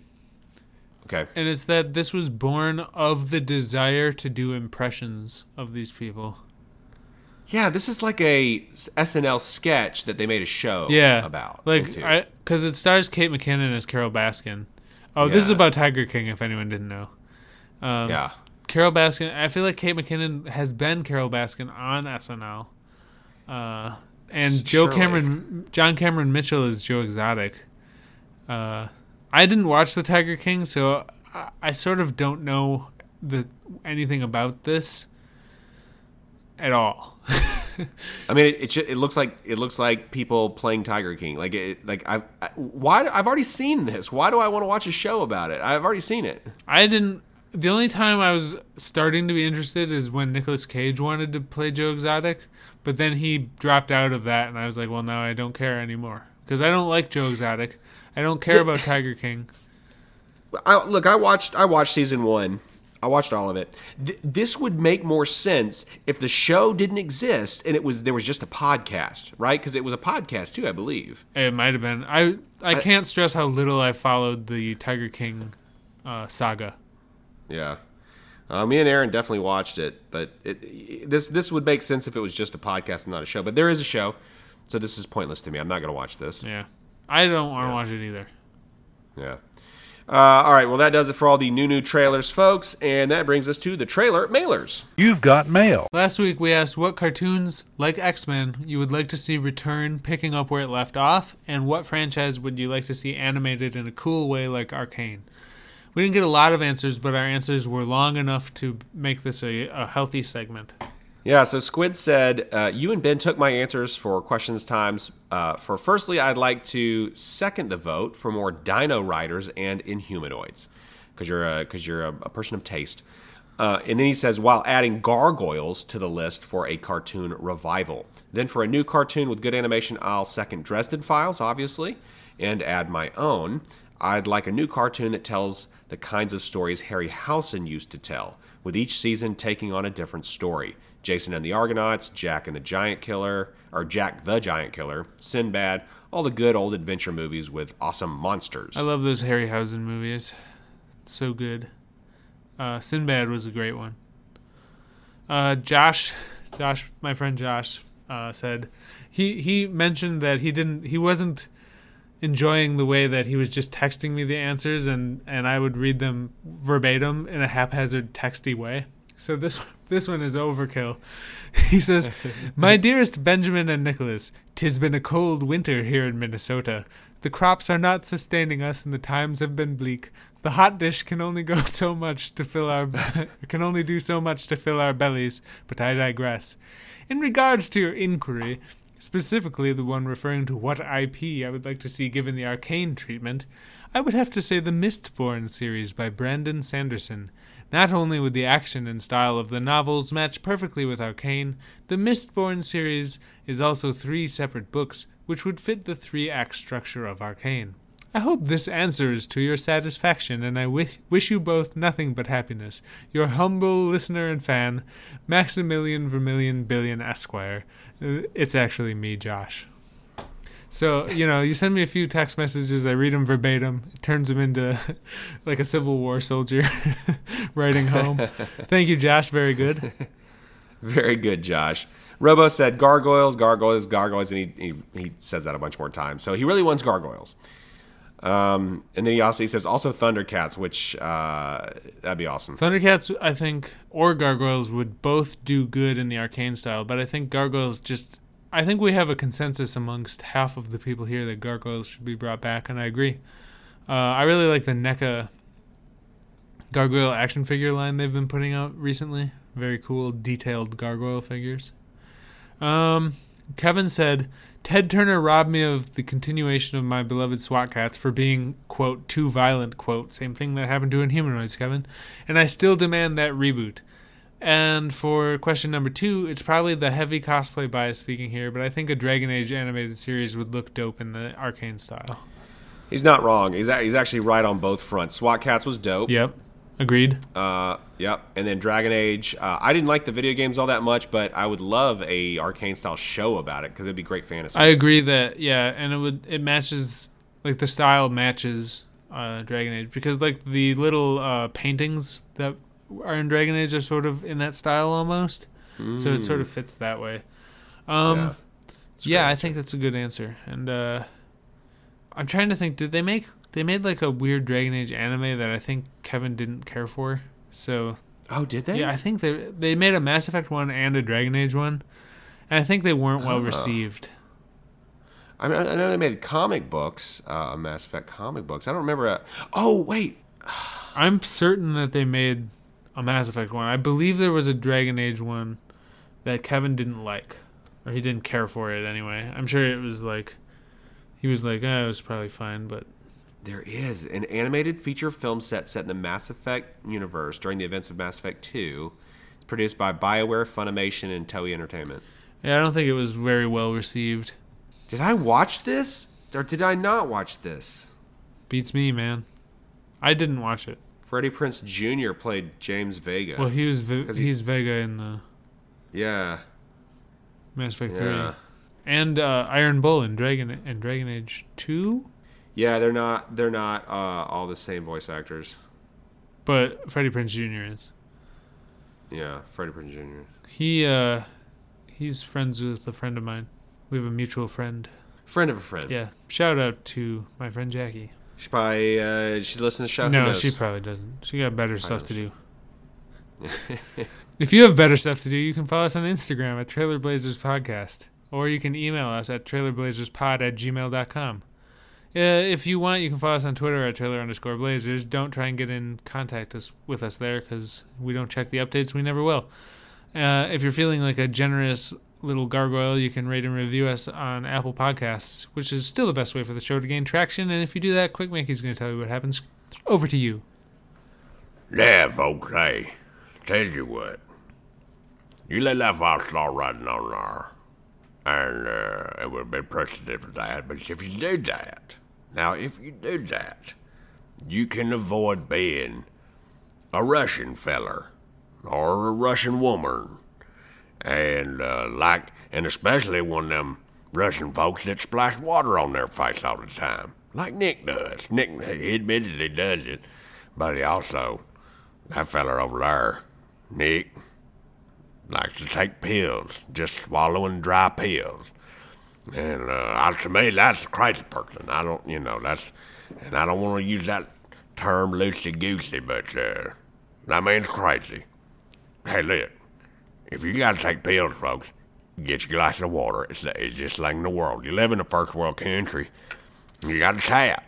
S1: Okay.
S2: and it's that this was born of the desire to do impressions of these people.
S1: Yeah, this is like a SNL sketch that they made a show
S2: Yeah,
S1: about.
S2: like because it stars Kate McKinnon as Carole Baskin. Oh, this is about Tiger King. If anyone didn't know, um,
S1: yeah.
S2: Carole Baskin. I feel like Kate McKinnon has been Carole Baskin on SNL, uh, and Joe Cameron, John Cameron Mitchell is Joe Exotic. Uh, I didn't watch the Tiger King, so I, I sort of don't know the anything about this at all.
S1: I mean, it, it it looks like it looks like people playing Tiger King. Like it, like I've I, why I've already seen this. Why do I want to watch a show about it? I've already seen it.
S2: I didn't. The only time I was starting to be interested is when Nicolas Cage wanted to play Joe Exotic, but then he dropped out of that, and I was like, well, now I don't care anymore because I don't like Joe Exotic. I don't care about Tiger King.
S1: I, look, I watched I watched season one. I watched all of it. Th- this would make more sense if the show didn't exist and it was there was just a podcast, right? Because it was a podcast too, I believe.
S2: It might have been. I I can't stress how little I followed the Tiger King uh, saga.
S1: Yeah, uh, me and Aaron definitely watched it, but it, this this would make sense if it was just a podcast and not a show. But there is a show, so this is pointless to me. I'm not going to watch this.
S2: Yeah, I don't want to watch it either.
S1: Yeah. Uh, all right. Well, that does it for all the new new trailers, folks, and that brings us to the trailer mailers.
S5: You've got mail.
S2: Last week we asked what cartoons, like X Men, you would like to see return picking up where it left off, and what franchise would you like to see animated in a cool way like Arcane. We didn't get a lot of answers, but our answers were long enough to make this a, a healthy segment.
S1: Yeah, so Squid said, uh, You and Ben took my answers for questions times. Uh, for firstly, I'd like to second the vote for more Dino Riders and Inhumanoids, because you're a because you're a, a person of taste. Uh, and then he says, while adding gargoyles to the list for a cartoon revival. Then for a new cartoon with good animation, I'll second Dresden Files, obviously, and add my own. I'd like a new cartoon that tells the kinds of stories Harry Harryhausen used to tell, with each season taking on a different story. Jason and the Argonauts, Jack and the Giant Killer, or Jack the Giant Killer, Sinbad, all the good old adventure movies with awesome monsters.
S2: I love those Harryhausen movies. So good. Uh, Sinbad was a great one. Uh, Josh, Josh, my friend Josh, uh, said he he mentioned that he didn't he wasn't enjoying the way that he was just texting me the answers and and I would read them verbatim in a haphazard texty way. So this this one is overkill. He says, "My dearest Benjamin and Nicholas, tis been a cold winter here in Minnesota. The crops are not sustaining us, and the times have been bleak. The hot dish can only go so much to fill our can only do so much to fill our bellies. But I digress. In regards to your inquiry, specifically the one referring to what IP I would like to see given the arcane treatment, I would have to say the Mistborn series by Brandon Sanderson. Not only would the action and style of the novels match perfectly with Arcane, the Mistborn series is also three separate books which would fit the three act structure of Arcane. I hope this answers to your satisfaction, and I wish, wish you both nothing but happiness. Your humble listener and fan, Maximilian Vermilion Billion Esquire. Uh, It's actually me, Josh. So, you know, you send me a few text messages, I read them verbatim. It turns them into like a Civil War soldier writing home. Thank you, Josh. Very good.
S1: Very good, Josh. Robo said gargoyles, gargoyles, gargoyles, and he, he, he says that a bunch more times. So he really wants gargoyles. Um, and then he also he says also Thundercats, which uh, that'd be awesome.
S2: Thundercats, I think, or Gargoyles would both do good in the arcane style, but I think Gargoyles just. I think we have a consensus amongst half of the people here that Gargoyles should be brought back, and I agree. Uh, I really like the NECA Gargoyle action figure line they've been putting out recently. Very cool, detailed gargoyle figures. Um, Kevin said, Ted Turner robbed me of the continuation of my beloved SWAT Kats for being, quote, too violent, quote. Same thing that happened to Inhumanoids, Kevin. And I still demand that reboot. And for question number two, it's probably the heavy cosplay bias speaking here, but I think a Dragon Age animated series would look dope in the arcane style.
S1: He's not wrong. He's a- he's actually right on both fronts. SWAT Kats was dope.
S2: Yep. Agreed.
S1: Uh, yep. And then Dragon Age. Uh, I didn't like the video games all that much, but I would love a arcane style show about it because it'd be great fantasy.
S2: I agree that yeah, and it would it matches like the style matches uh, Dragon Age because like the little uh, paintings that are in Dragon Age are sort of in that style almost, so it sort of fits that way. Um,
S1: Yeah.
S2: yeah,
S1: It's a great
S2: I think that's a good answer, and uh, I'm trying to think. Did they make they made like a weird Dragon Age anime that I think Kevin didn't care for? So
S1: Oh, did they?
S2: yeah, I think they they made a Mass Effect one and a Dragon Age one, and I think they weren't well
S1: Oh.
S2: received.
S1: I, mean, I know they made comic books, uh, Mass Effect comic books. I don't remember. A, oh, wait.
S2: I'm certain that they made a Mass Effect one. I believe there was a Dragon Age one that Kevin didn't like, or he didn't care for it anyway. I'm sure it was like he was like, "Oh, it was probably fine," but
S1: There is an animated feature film set set in the Mass Effect universe during the events of Mass Effect 2. It's produced by BioWare, Funimation, and Toei Entertainment.
S2: yeah, I don't think it was very well received.
S1: Did I watch this? Or did I not watch this?
S2: Beats me, man. I didn't watch it.
S1: Freddie Prinze Jr. played James Vega.
S2: Well, he was Ve-
S1: 'Cause he-
S2: he's Vega in the
S1: yeah.
S2: Mass Effect
S1: Yeah.
S2: three, and uh, Iron Bull in Dragon in Dragon Age two.
S1: Yeah, they're not they're not uh, all the same voice actors.
S2: But Freddie Prinze Jr. is.
S1: Yeah, Freddie Prinze Jr.
S2: He uh, he's friends with a friend of mine. We have a mutual friend.
S1: Friend of a friend.
S2: Yeah. Shout out to my friend Jackie.
S1: She probably uh, she listens to show.
S2: No, she probably doesn't. She got better stuff to do. if you have better stuff to do, you can follow us on Instagram at Trailer Blazers Podcast. Or you can email us at trailerblazerspod at gmail.com. Uh, if you want, you can follow us on Twitter at trailer underscore blazers. Don't try and get in contact us with us there because we don't check the updates. We never will. Uh, if you're feeling like a generous little gargoyle, you can rate and review us on Apple Podcasts, which is still the best way for the show to gain traction. And if you do that, Quick Mickey's going to tell you what happens. Over to you.
S1: Live, okay. tell you what. You let that file start riding on there. And uh, it would be precedent for that. But if you do that, now if you do that, you can avoid being a Russian feller or a Russian woman. And uh, like, and especially of them Russian folks that splash water on their face all the time, like Nick does. Nick, he admittedly does it, but he also, that feller over there, Nick, likes to take pills, just swallowing dry pills. And uh, to me, that's a crazy person. I don't, you know, that's, and I don't want to use that term loosey goosey, but uh, that man's crazy. Hey, look, if you gotta take pills, folks, get your glass of water. It's, just like in the world. You live in a first world country, you got a tap,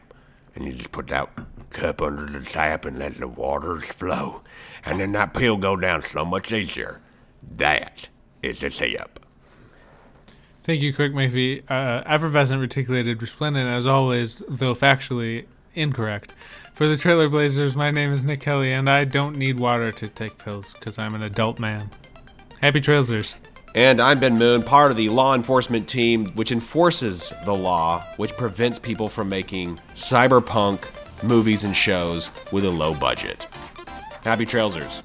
S1: and you just put that cup under the tap and let the waters flow, and then that pill go down so much easier. That is a tip.
S2: Thank you, Quick Maybe. Uh, effervescent reticulated resplendent, as always, though factually incorrect. For the Trailer Blazers, my name is Nick Kelly, and I don't need water to take pills because I'm an adult man. Happy Trailsers.
S1: And I'm Ben Moon, part of the law enforcement team which enforces the law, which prevents people from making cyberpunk movies and shows with a low budget. Happy Trailsers.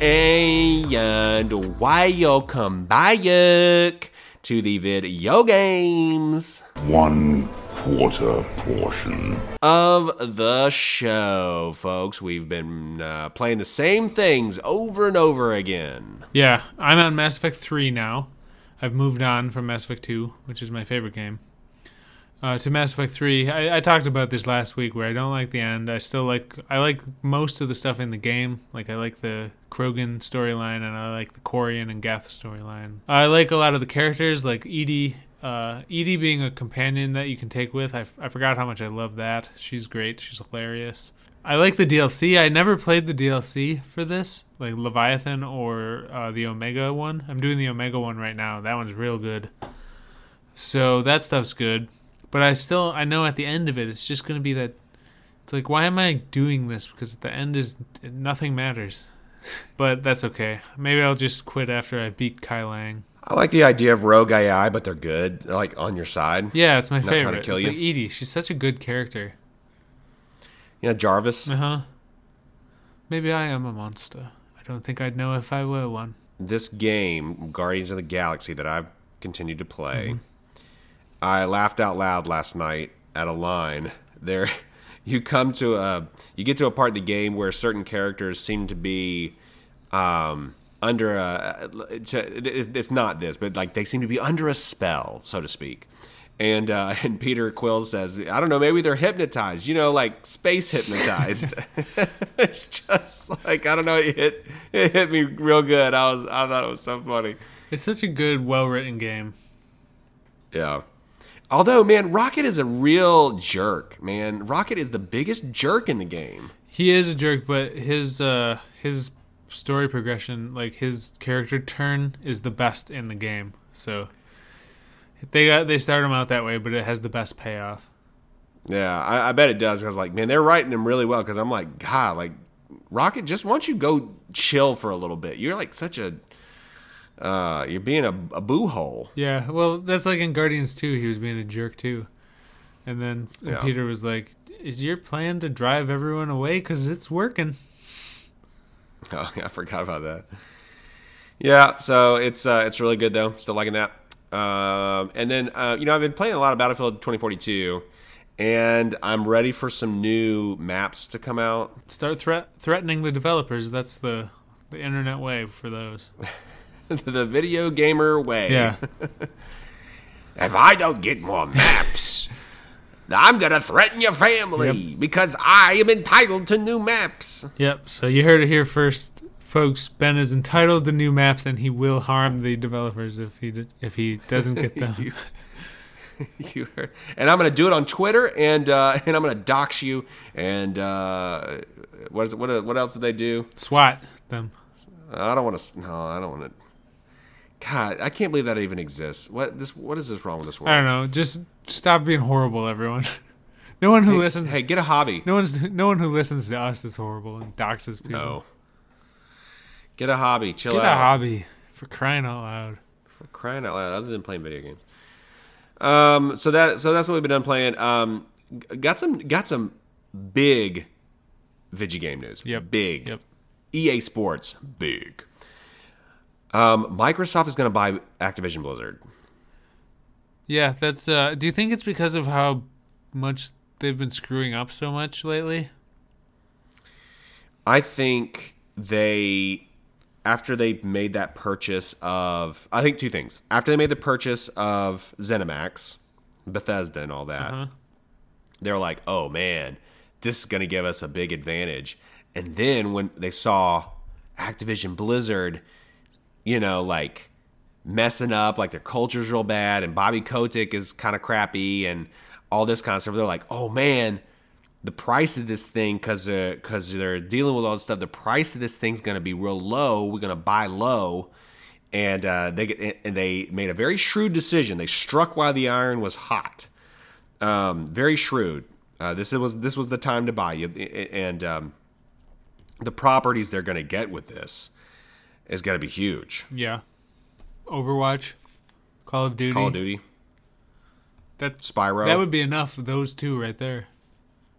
S1: And welcome back to the video games
S5: one quarter portion.
S1: of the show, folks. We've been uh, playing the same things over and over again.
S2: Yeah, I'm on Mass Effect 3 now. I've moved on from Mass Effect 2, which is my favorite game, uh, to Mass Effect 3. I, I talked about this last week where I don't like the end. I still like I like most of the stuff in the game. Like I like the Krogan storyline and I like the Quarian and Geth storyline. I like a lot of the characters, like EDI. Uh, EDI being a companion that you can take with. I, f- I forgot how much I love that. She's great. She's hilarious. I like the DLC. I never played the DLC for this, like Leviathan or uh, the Omega one. I'm doing the Omega one right now. That one's real good. So that stuff's good. But I still, I know at the end of it, it's just going to be that. It's like, why am I doing this? Because at the end is nothing matters. but that's okay. Maybe I'll just quit after I beat Kai Leng.
S1: I like the idea of rogue AI, but they're good, They're, like on your side.
S2: Yeah, it's my
S1: Not trying to
S2: favorite.
S1: kill
S2: it's
S1: you.
S2: like EDI. She's such a good character.
S1: You know, Jarvis.
S2: Uh huh. Maybe I am a monster. I don't think I'd know if I were one.
S1: this game, Guardians of the Galaxy, that I've continued to play, I laughed out loud last night at a line. There, you come to a, you get to a part of the game where certain characters seem to be, um, under a, it's not this, but like they seem to be under a spell, so to speak. And uh, and Peter Quill says, I don't know, maybe they're hypnotized, you know, like space hypnotized. it's just like I don't know, it hit it hit me real good. I was I thought it was so funny.
S2: It's such a good, well written game.
S1: Yeah. Although, man, Rocket is a real jerk, man. Rocket is the biggest jerk in the game.
S2: He is a jerk, but his uh his story progression, like his character turn, is the best in the game. So they got they start him out that way, but it has the best payoff.
S1: Yeah, I, I bet it does. Because like, man, they're writing him really well. Because I'm like, God, like Rocket, just why don't you go chill for a little bit? You're like such a, uh, you're being a, a boo hole.
S2: Yeah, well, that's like in Guardians 2, he was being a jerk too. And then and
S1: Yeah.
S2: Peter was like, "Is your plan to drive everyone away cuz it's working?"
S1: Oh, yeah, I forgot about that. Yeah, so it's uh, it's really good though. Still liking that. Um, and then uh, you know I've been playing a lot of Battlefield 2042, and I'm ready for some new maps to come out.
S2: Start threat threatening the developers. That's the the internet way for those.
S1: the video gamer way.
S2: Yeah.
S1: If I don't get more maps, I'm gonna threaten your family because I am entitled to new maps.
S2: Yep. So you heard it here first, folks. Ben is entitled to new maps, and he will harm the developers if he if he doesn't get them.
S1: you heard, and I'm gonna do it on Twitter, and uh, and I'm gonna dox you. And uh, what is it? What what else did they do?
S2: SWAT them.
S1: I don't want to. No, I don't want to. God, I can't believe that even exists. What this? What is this wrong with this world?
S2: I don't know. Just stop being horrible, everyone. no one who listens.
S1: Hey, get a hobby.
S2: No one's no one who listens to us is horrible and doxes people.
S1: No. Get a hobby. Chill
S2: Get
S1: out.
S2: Get a hobby for crying out loud.
S1: For crying out loud, other than playing video games. Um, so that so that's what we've been done playing. Um, got some got some big video game news.
S2: Yep.
S1: Big.
S2: Yep.
S1: EA Sports. Big. Um, Microsoft is going to buy Activision Blizzard.
S2: Yeah, that's. uh Do you think it's because of how much they've been screwing up so much lately?
S1: I think they after they made that purchase of I think two things. After they made the purchase of ZeniMax, Bethesda and all that, they're like, "Oh man, this is going to give us a big advantage." And then when they saw Activision Blizzard, you know, like messing up, like their culture's real bad, and Bobby Kotick is kind of crappy, and all this kind of stuff. They're like, "Oh man, the price of this thing because because they're dealing with all this stuff. The price of this thing's going to be real low. We're going to buy low." And uh, they get, and they made a very shrewd decision. They struck while the iron was hot. Um, very shrewd. Uh, this was this was the time to buy you, and um, the properties they're going to get with this is going to be huge.
S2: Yeah. Overwatch, Call of Duty.
S1: Call of Duty,
S2: That
S1: Spyro.
S2: that would be enough. of Those two right there.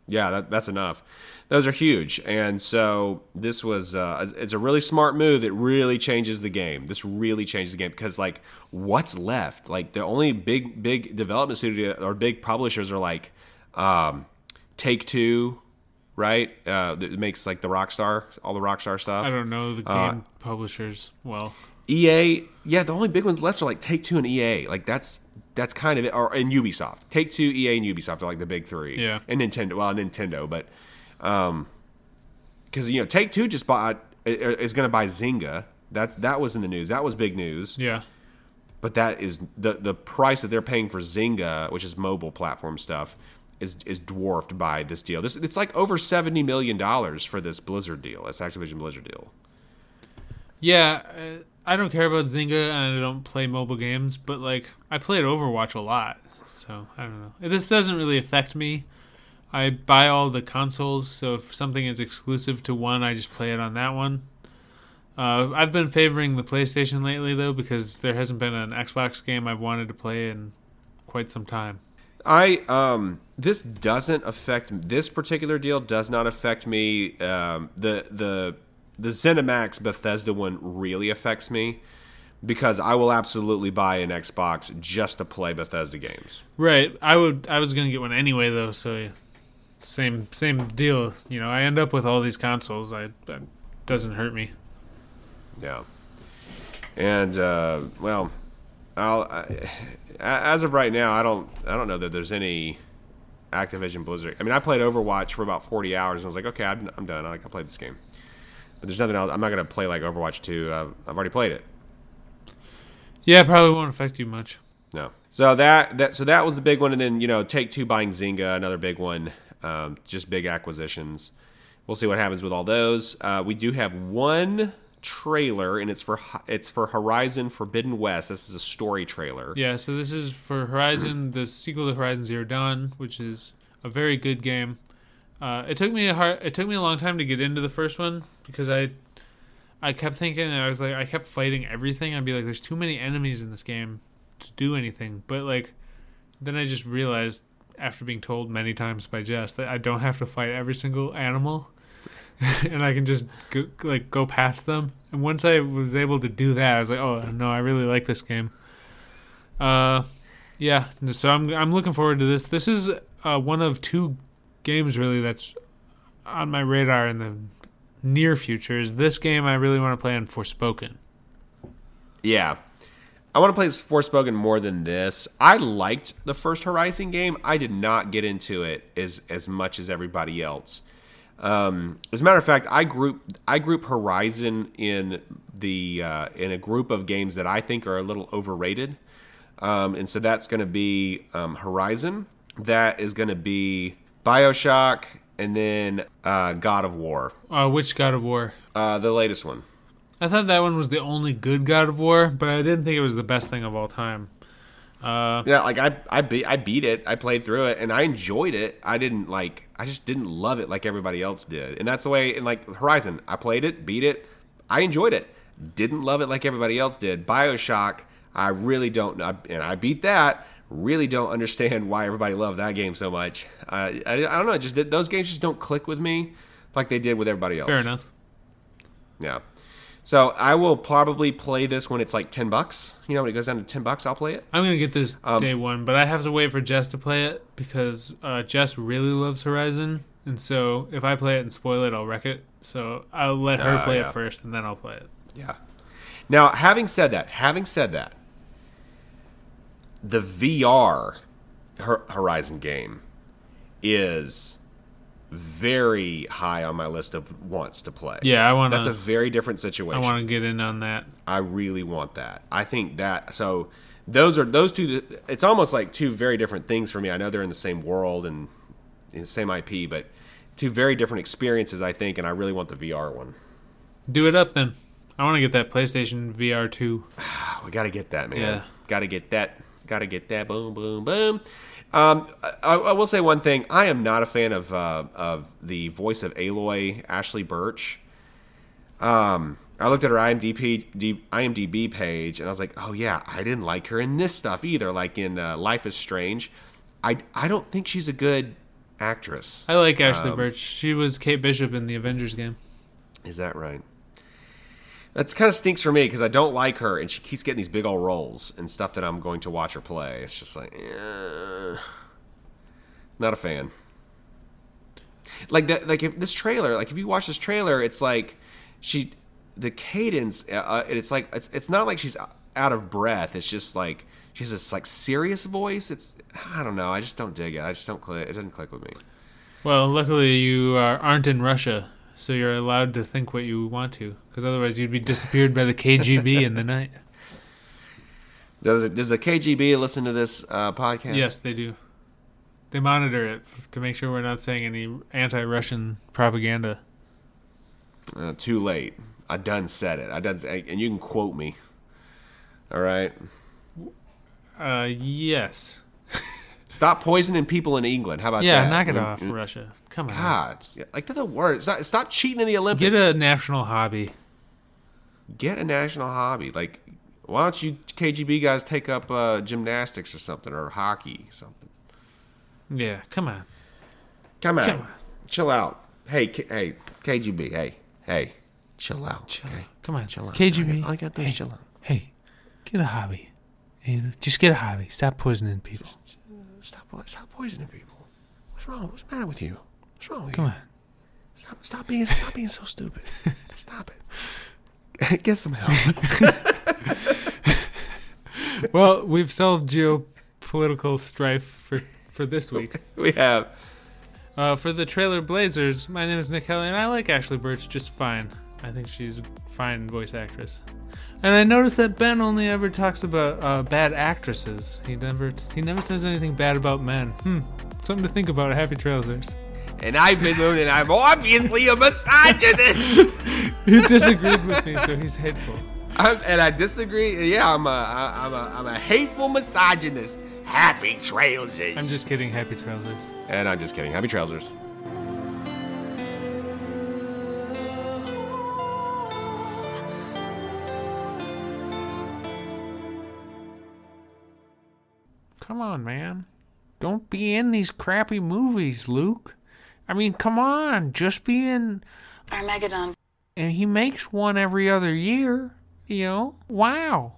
S1: Yeah, that, that's enough. Those are huge, and so this was uh, it's a really smart move that really changes the game. This really changes the game because like what's left? Like the only big big development studio or big publishers are like um, Take Two, right? Uh, that makes like the Rockstar, all the Rockstar stuff.
S2: I don't know the game
S1: Uh,
S2: publishers well.
S1: EA, yeah, the only big ones left are like Take Two and EA. Like that's that's kind of it, or and Ubisoft. Take Two, EA, and Ubisoft are like the big three.
S2: Yeah.
S1: and Nintendo. Well, Nintendo, but um, because you know Take Two just bought is going to buy Zynga. That's that was in the news. That was big news.
S2: Yeah.
S1: But that is the the price that they're paying for Zynga, which is mobile platform stuff, is is dwarfed by this deal. This it's like over seventy million dollars for this Blizzard deal. This Activision Blizzard deal.
S2: Yeah, uh, I don't care about Zynga and I don't play mobile games, but like I played Overwatch a lot, so I don't know. This doesn't really affect me. I buy all the consoles, so if something is exclusive to one, I just play it on that one. Uh, I've been favoring the PlayStation lately though because there hasn't been an Xbox game I've wanted to play in quite some time.
S1: I um this doesn't affect this particular deal does not affect me. Um, the the the ZeniMax Bethesda one really affects me because I will absolutely buy an Xbox just to play Bethesda games.
S2: Right. I would. I was gonna get one anyway though, so same same deal. You know, I end up with all these consoles. I that doesn't hurt me.
S1: Yeah, and uh, well, I'll I, as of right now, I don't I don't know that there's any Activision Blizzard. I mean, I played Overwatch for about 40 hours and I was like, okay, I'm, I'm done. I like I played this game, but there's nothing else. I'm not gonna play like Overwatch 2. I've, I've already played it.
S2: Yeah, it probably won't affect you much.
S1: No. So that that so that was the big one, and then you know Take Two buying Zynga, another big one. Um, just big acquisitions. We'll see what happens with all those. Uh, we do have one trailer, and it's for it's for Horizon Forbidden West. This is a story trailer.
S2: Yeah. So this is for Horizon, the sequel to Horizon Zero Dawn, which is a very good game. Uh, it took me a hard, it took me a long time to get into the first one because I I kept thinking I was like I kept fighting everything. I'd be like, there's too many enemies in this game to do anything. But like, then I just realized after being told many times by Jess that I don't have to fight every single animal, and I can just go, like go past them. And once I was able to do that, I was like, oh no, I really like this game. Uh, yeah. So I'm I'm looking forward to this. This is uh, one of two games really that's on my radar in the near future. Is this game I really want to play on Forspoken?
S1: Yeah. I want to play Forspoken more than this. I liked the first Horizon game. I did not get into it as as much as everybody else. Um, as a matter of fact, I group I group Horizon in the uh, in a group of games that I think are a little overrated. Um, and so that's going to be um, Horizon. That is going to be Bioshock, and then uh, God of War,
S2: Uh, which God of War?
S1: uh, the latest one.
S2: I thought that one was the only good God of War, but I didn't think it was the best thing of all time. Uh,
S1: Yeah, like I I beat I beat it. I played through it and I enjoyed it. I didn't like I just didn't love it like everybody else did. And that's the way And like Horizon, I played it, beat it. I enjoyed it. Didn't love it like everybody else did. BioShock, I really don't know and I beat that. Really don't understand why everybody loved that game so much. I I, I don't know, just those games just don't click with me like they did with everybody else.
S2: fair enough.
S1: Yeah. So I will probably play this when it's like ten bucks. You know, when it goes down to ten bucks, I'll play it.
S2: I'm gonna get this
S1: Um,
S2: day one, but I have to wait for Jess to play it because uh, Jess really loves Horizon, and so if I play it and spoil it, I'll wreck it. So I'll let her
S1: Ah,
S2: play
S1: yeah.
S2: it first, and then I'll play it.
S1: Yeah. Now, having said that, having said that, the VR Horizon game is very high on my list of wants to play.
S2: Yeah, I want
S1: That's a very different situation.
S2: I want to get in on that.
S1: I really want that. I think that so those are those two. It's almost like two very different things for me. I know they're in the same world and in the same IP, but two very different experiences. I think, and I really want the VR one.
S2: Do it up then. I want to get that PlayStation VR two.
S1: We got to get that, man.
S2: Yeah.
S1: Got to get that. Got to get that. Boom, boom, boom. Um, I, I will say one thing. I am not a fan of uh, of the voice of Aloy, Ashley Burch. Um, I looked at her IMDb IMDb page and I was like, oh yeah, I didn't like her in this stuff either. Like in uh, Life is Strange, I I don't think she's a good actress.
S2: I like
S1: Um,
S2: Ashley Burch. She was Kate Bishop in the Avengers game.
S1: Is that right? That's kind of stinks for me because I don't like her, and she keeps getting these big old roles and stuff that I'm going to watch her play. It's just like, eh, not a fan. Like that, like if this trailer, like if you watch this trailer, it's like she, the cadence, uh, uh, it's like it's it's not like she's out of breath. It's just like she has this like serious voice. It's I don't know. I just don't dig it. I just don't click. It doesn't click with me.
S2: Well, luckily you are, aren't in Russia, so you're allowed to think what you want to. Because otherwise, you'd be disappeared by the KGB in the night.
S1: Does it, does the KGB listen to this uh, podcast?
S2: Yes, they do. They monitor it f- to make sure we're not saying any anti-Russian propaganda.
S1: Uh, too late. I done said it. I done, say- and you can quote me. All right.
S2: Uh, yes.
S1: Stop poisoning people in England. How about that?
S2: Yeah,
S1: that?
S2: knock it off, Russia. Come on.
S1: God, like they're the worst. Stop, stop cheating in the Olympics.
S2: Get a national hobby.
S1: get a national hobby. Like, why don't you KGB guys take up uh, gymnastics or something or hockey or something?
S2: Yeah, come on.
S1: Come on,
S2: Come on.
S1: chill out. Hey, K- hey, KGB. Hey, hey, chill out.
S2: Chill
S1: okay?
S2: Come on.
S1: Chill out.
S2: KGB.
S1: All you gotta do is
S2: hey,
S1: chill out.
S2: Hey, get a hobby. You know, just get a hobby. Stop poisoning people.
S1: Stop, stop poisoning people. What's wrong? What's the matter with you? What's wrong with
S2: Come
S1: you?
S2: on.
S1: Stop, stop being, stop being so stupid. Stop it. Get some help.
S2: Well, we've solved geopolitical strife for, for this week.
S1: we have.
S2: Uh, for the trailer Blazers, my name is Nick Kelly, and I like Ashley Burch just fine. I think she's a fine voice actress. And I noticed that Ben only ever talks about uh, bad actresses. He never he never says anything bad about men. Hmm, something to think about. Happy Trailsers.
S1: And I've been Moon, and I'm obviously a misogynist.
S2: He disagreed with me, so he's hateful.
S1: I'm, and I disagree. Yeah, I'm a, I- I'm a, I'm a hateful misogynist. Happy Trailsers.
S2: I'm just kidding. Happy trousers.
S1: And I'm just kidding. Happy trousers.
S2: Come on, man. Don't be in these crappy movies, Luke. I mean, come on. Just be in.
S6: Armageddon.
S2: And he makes one every other year. You know? Wow.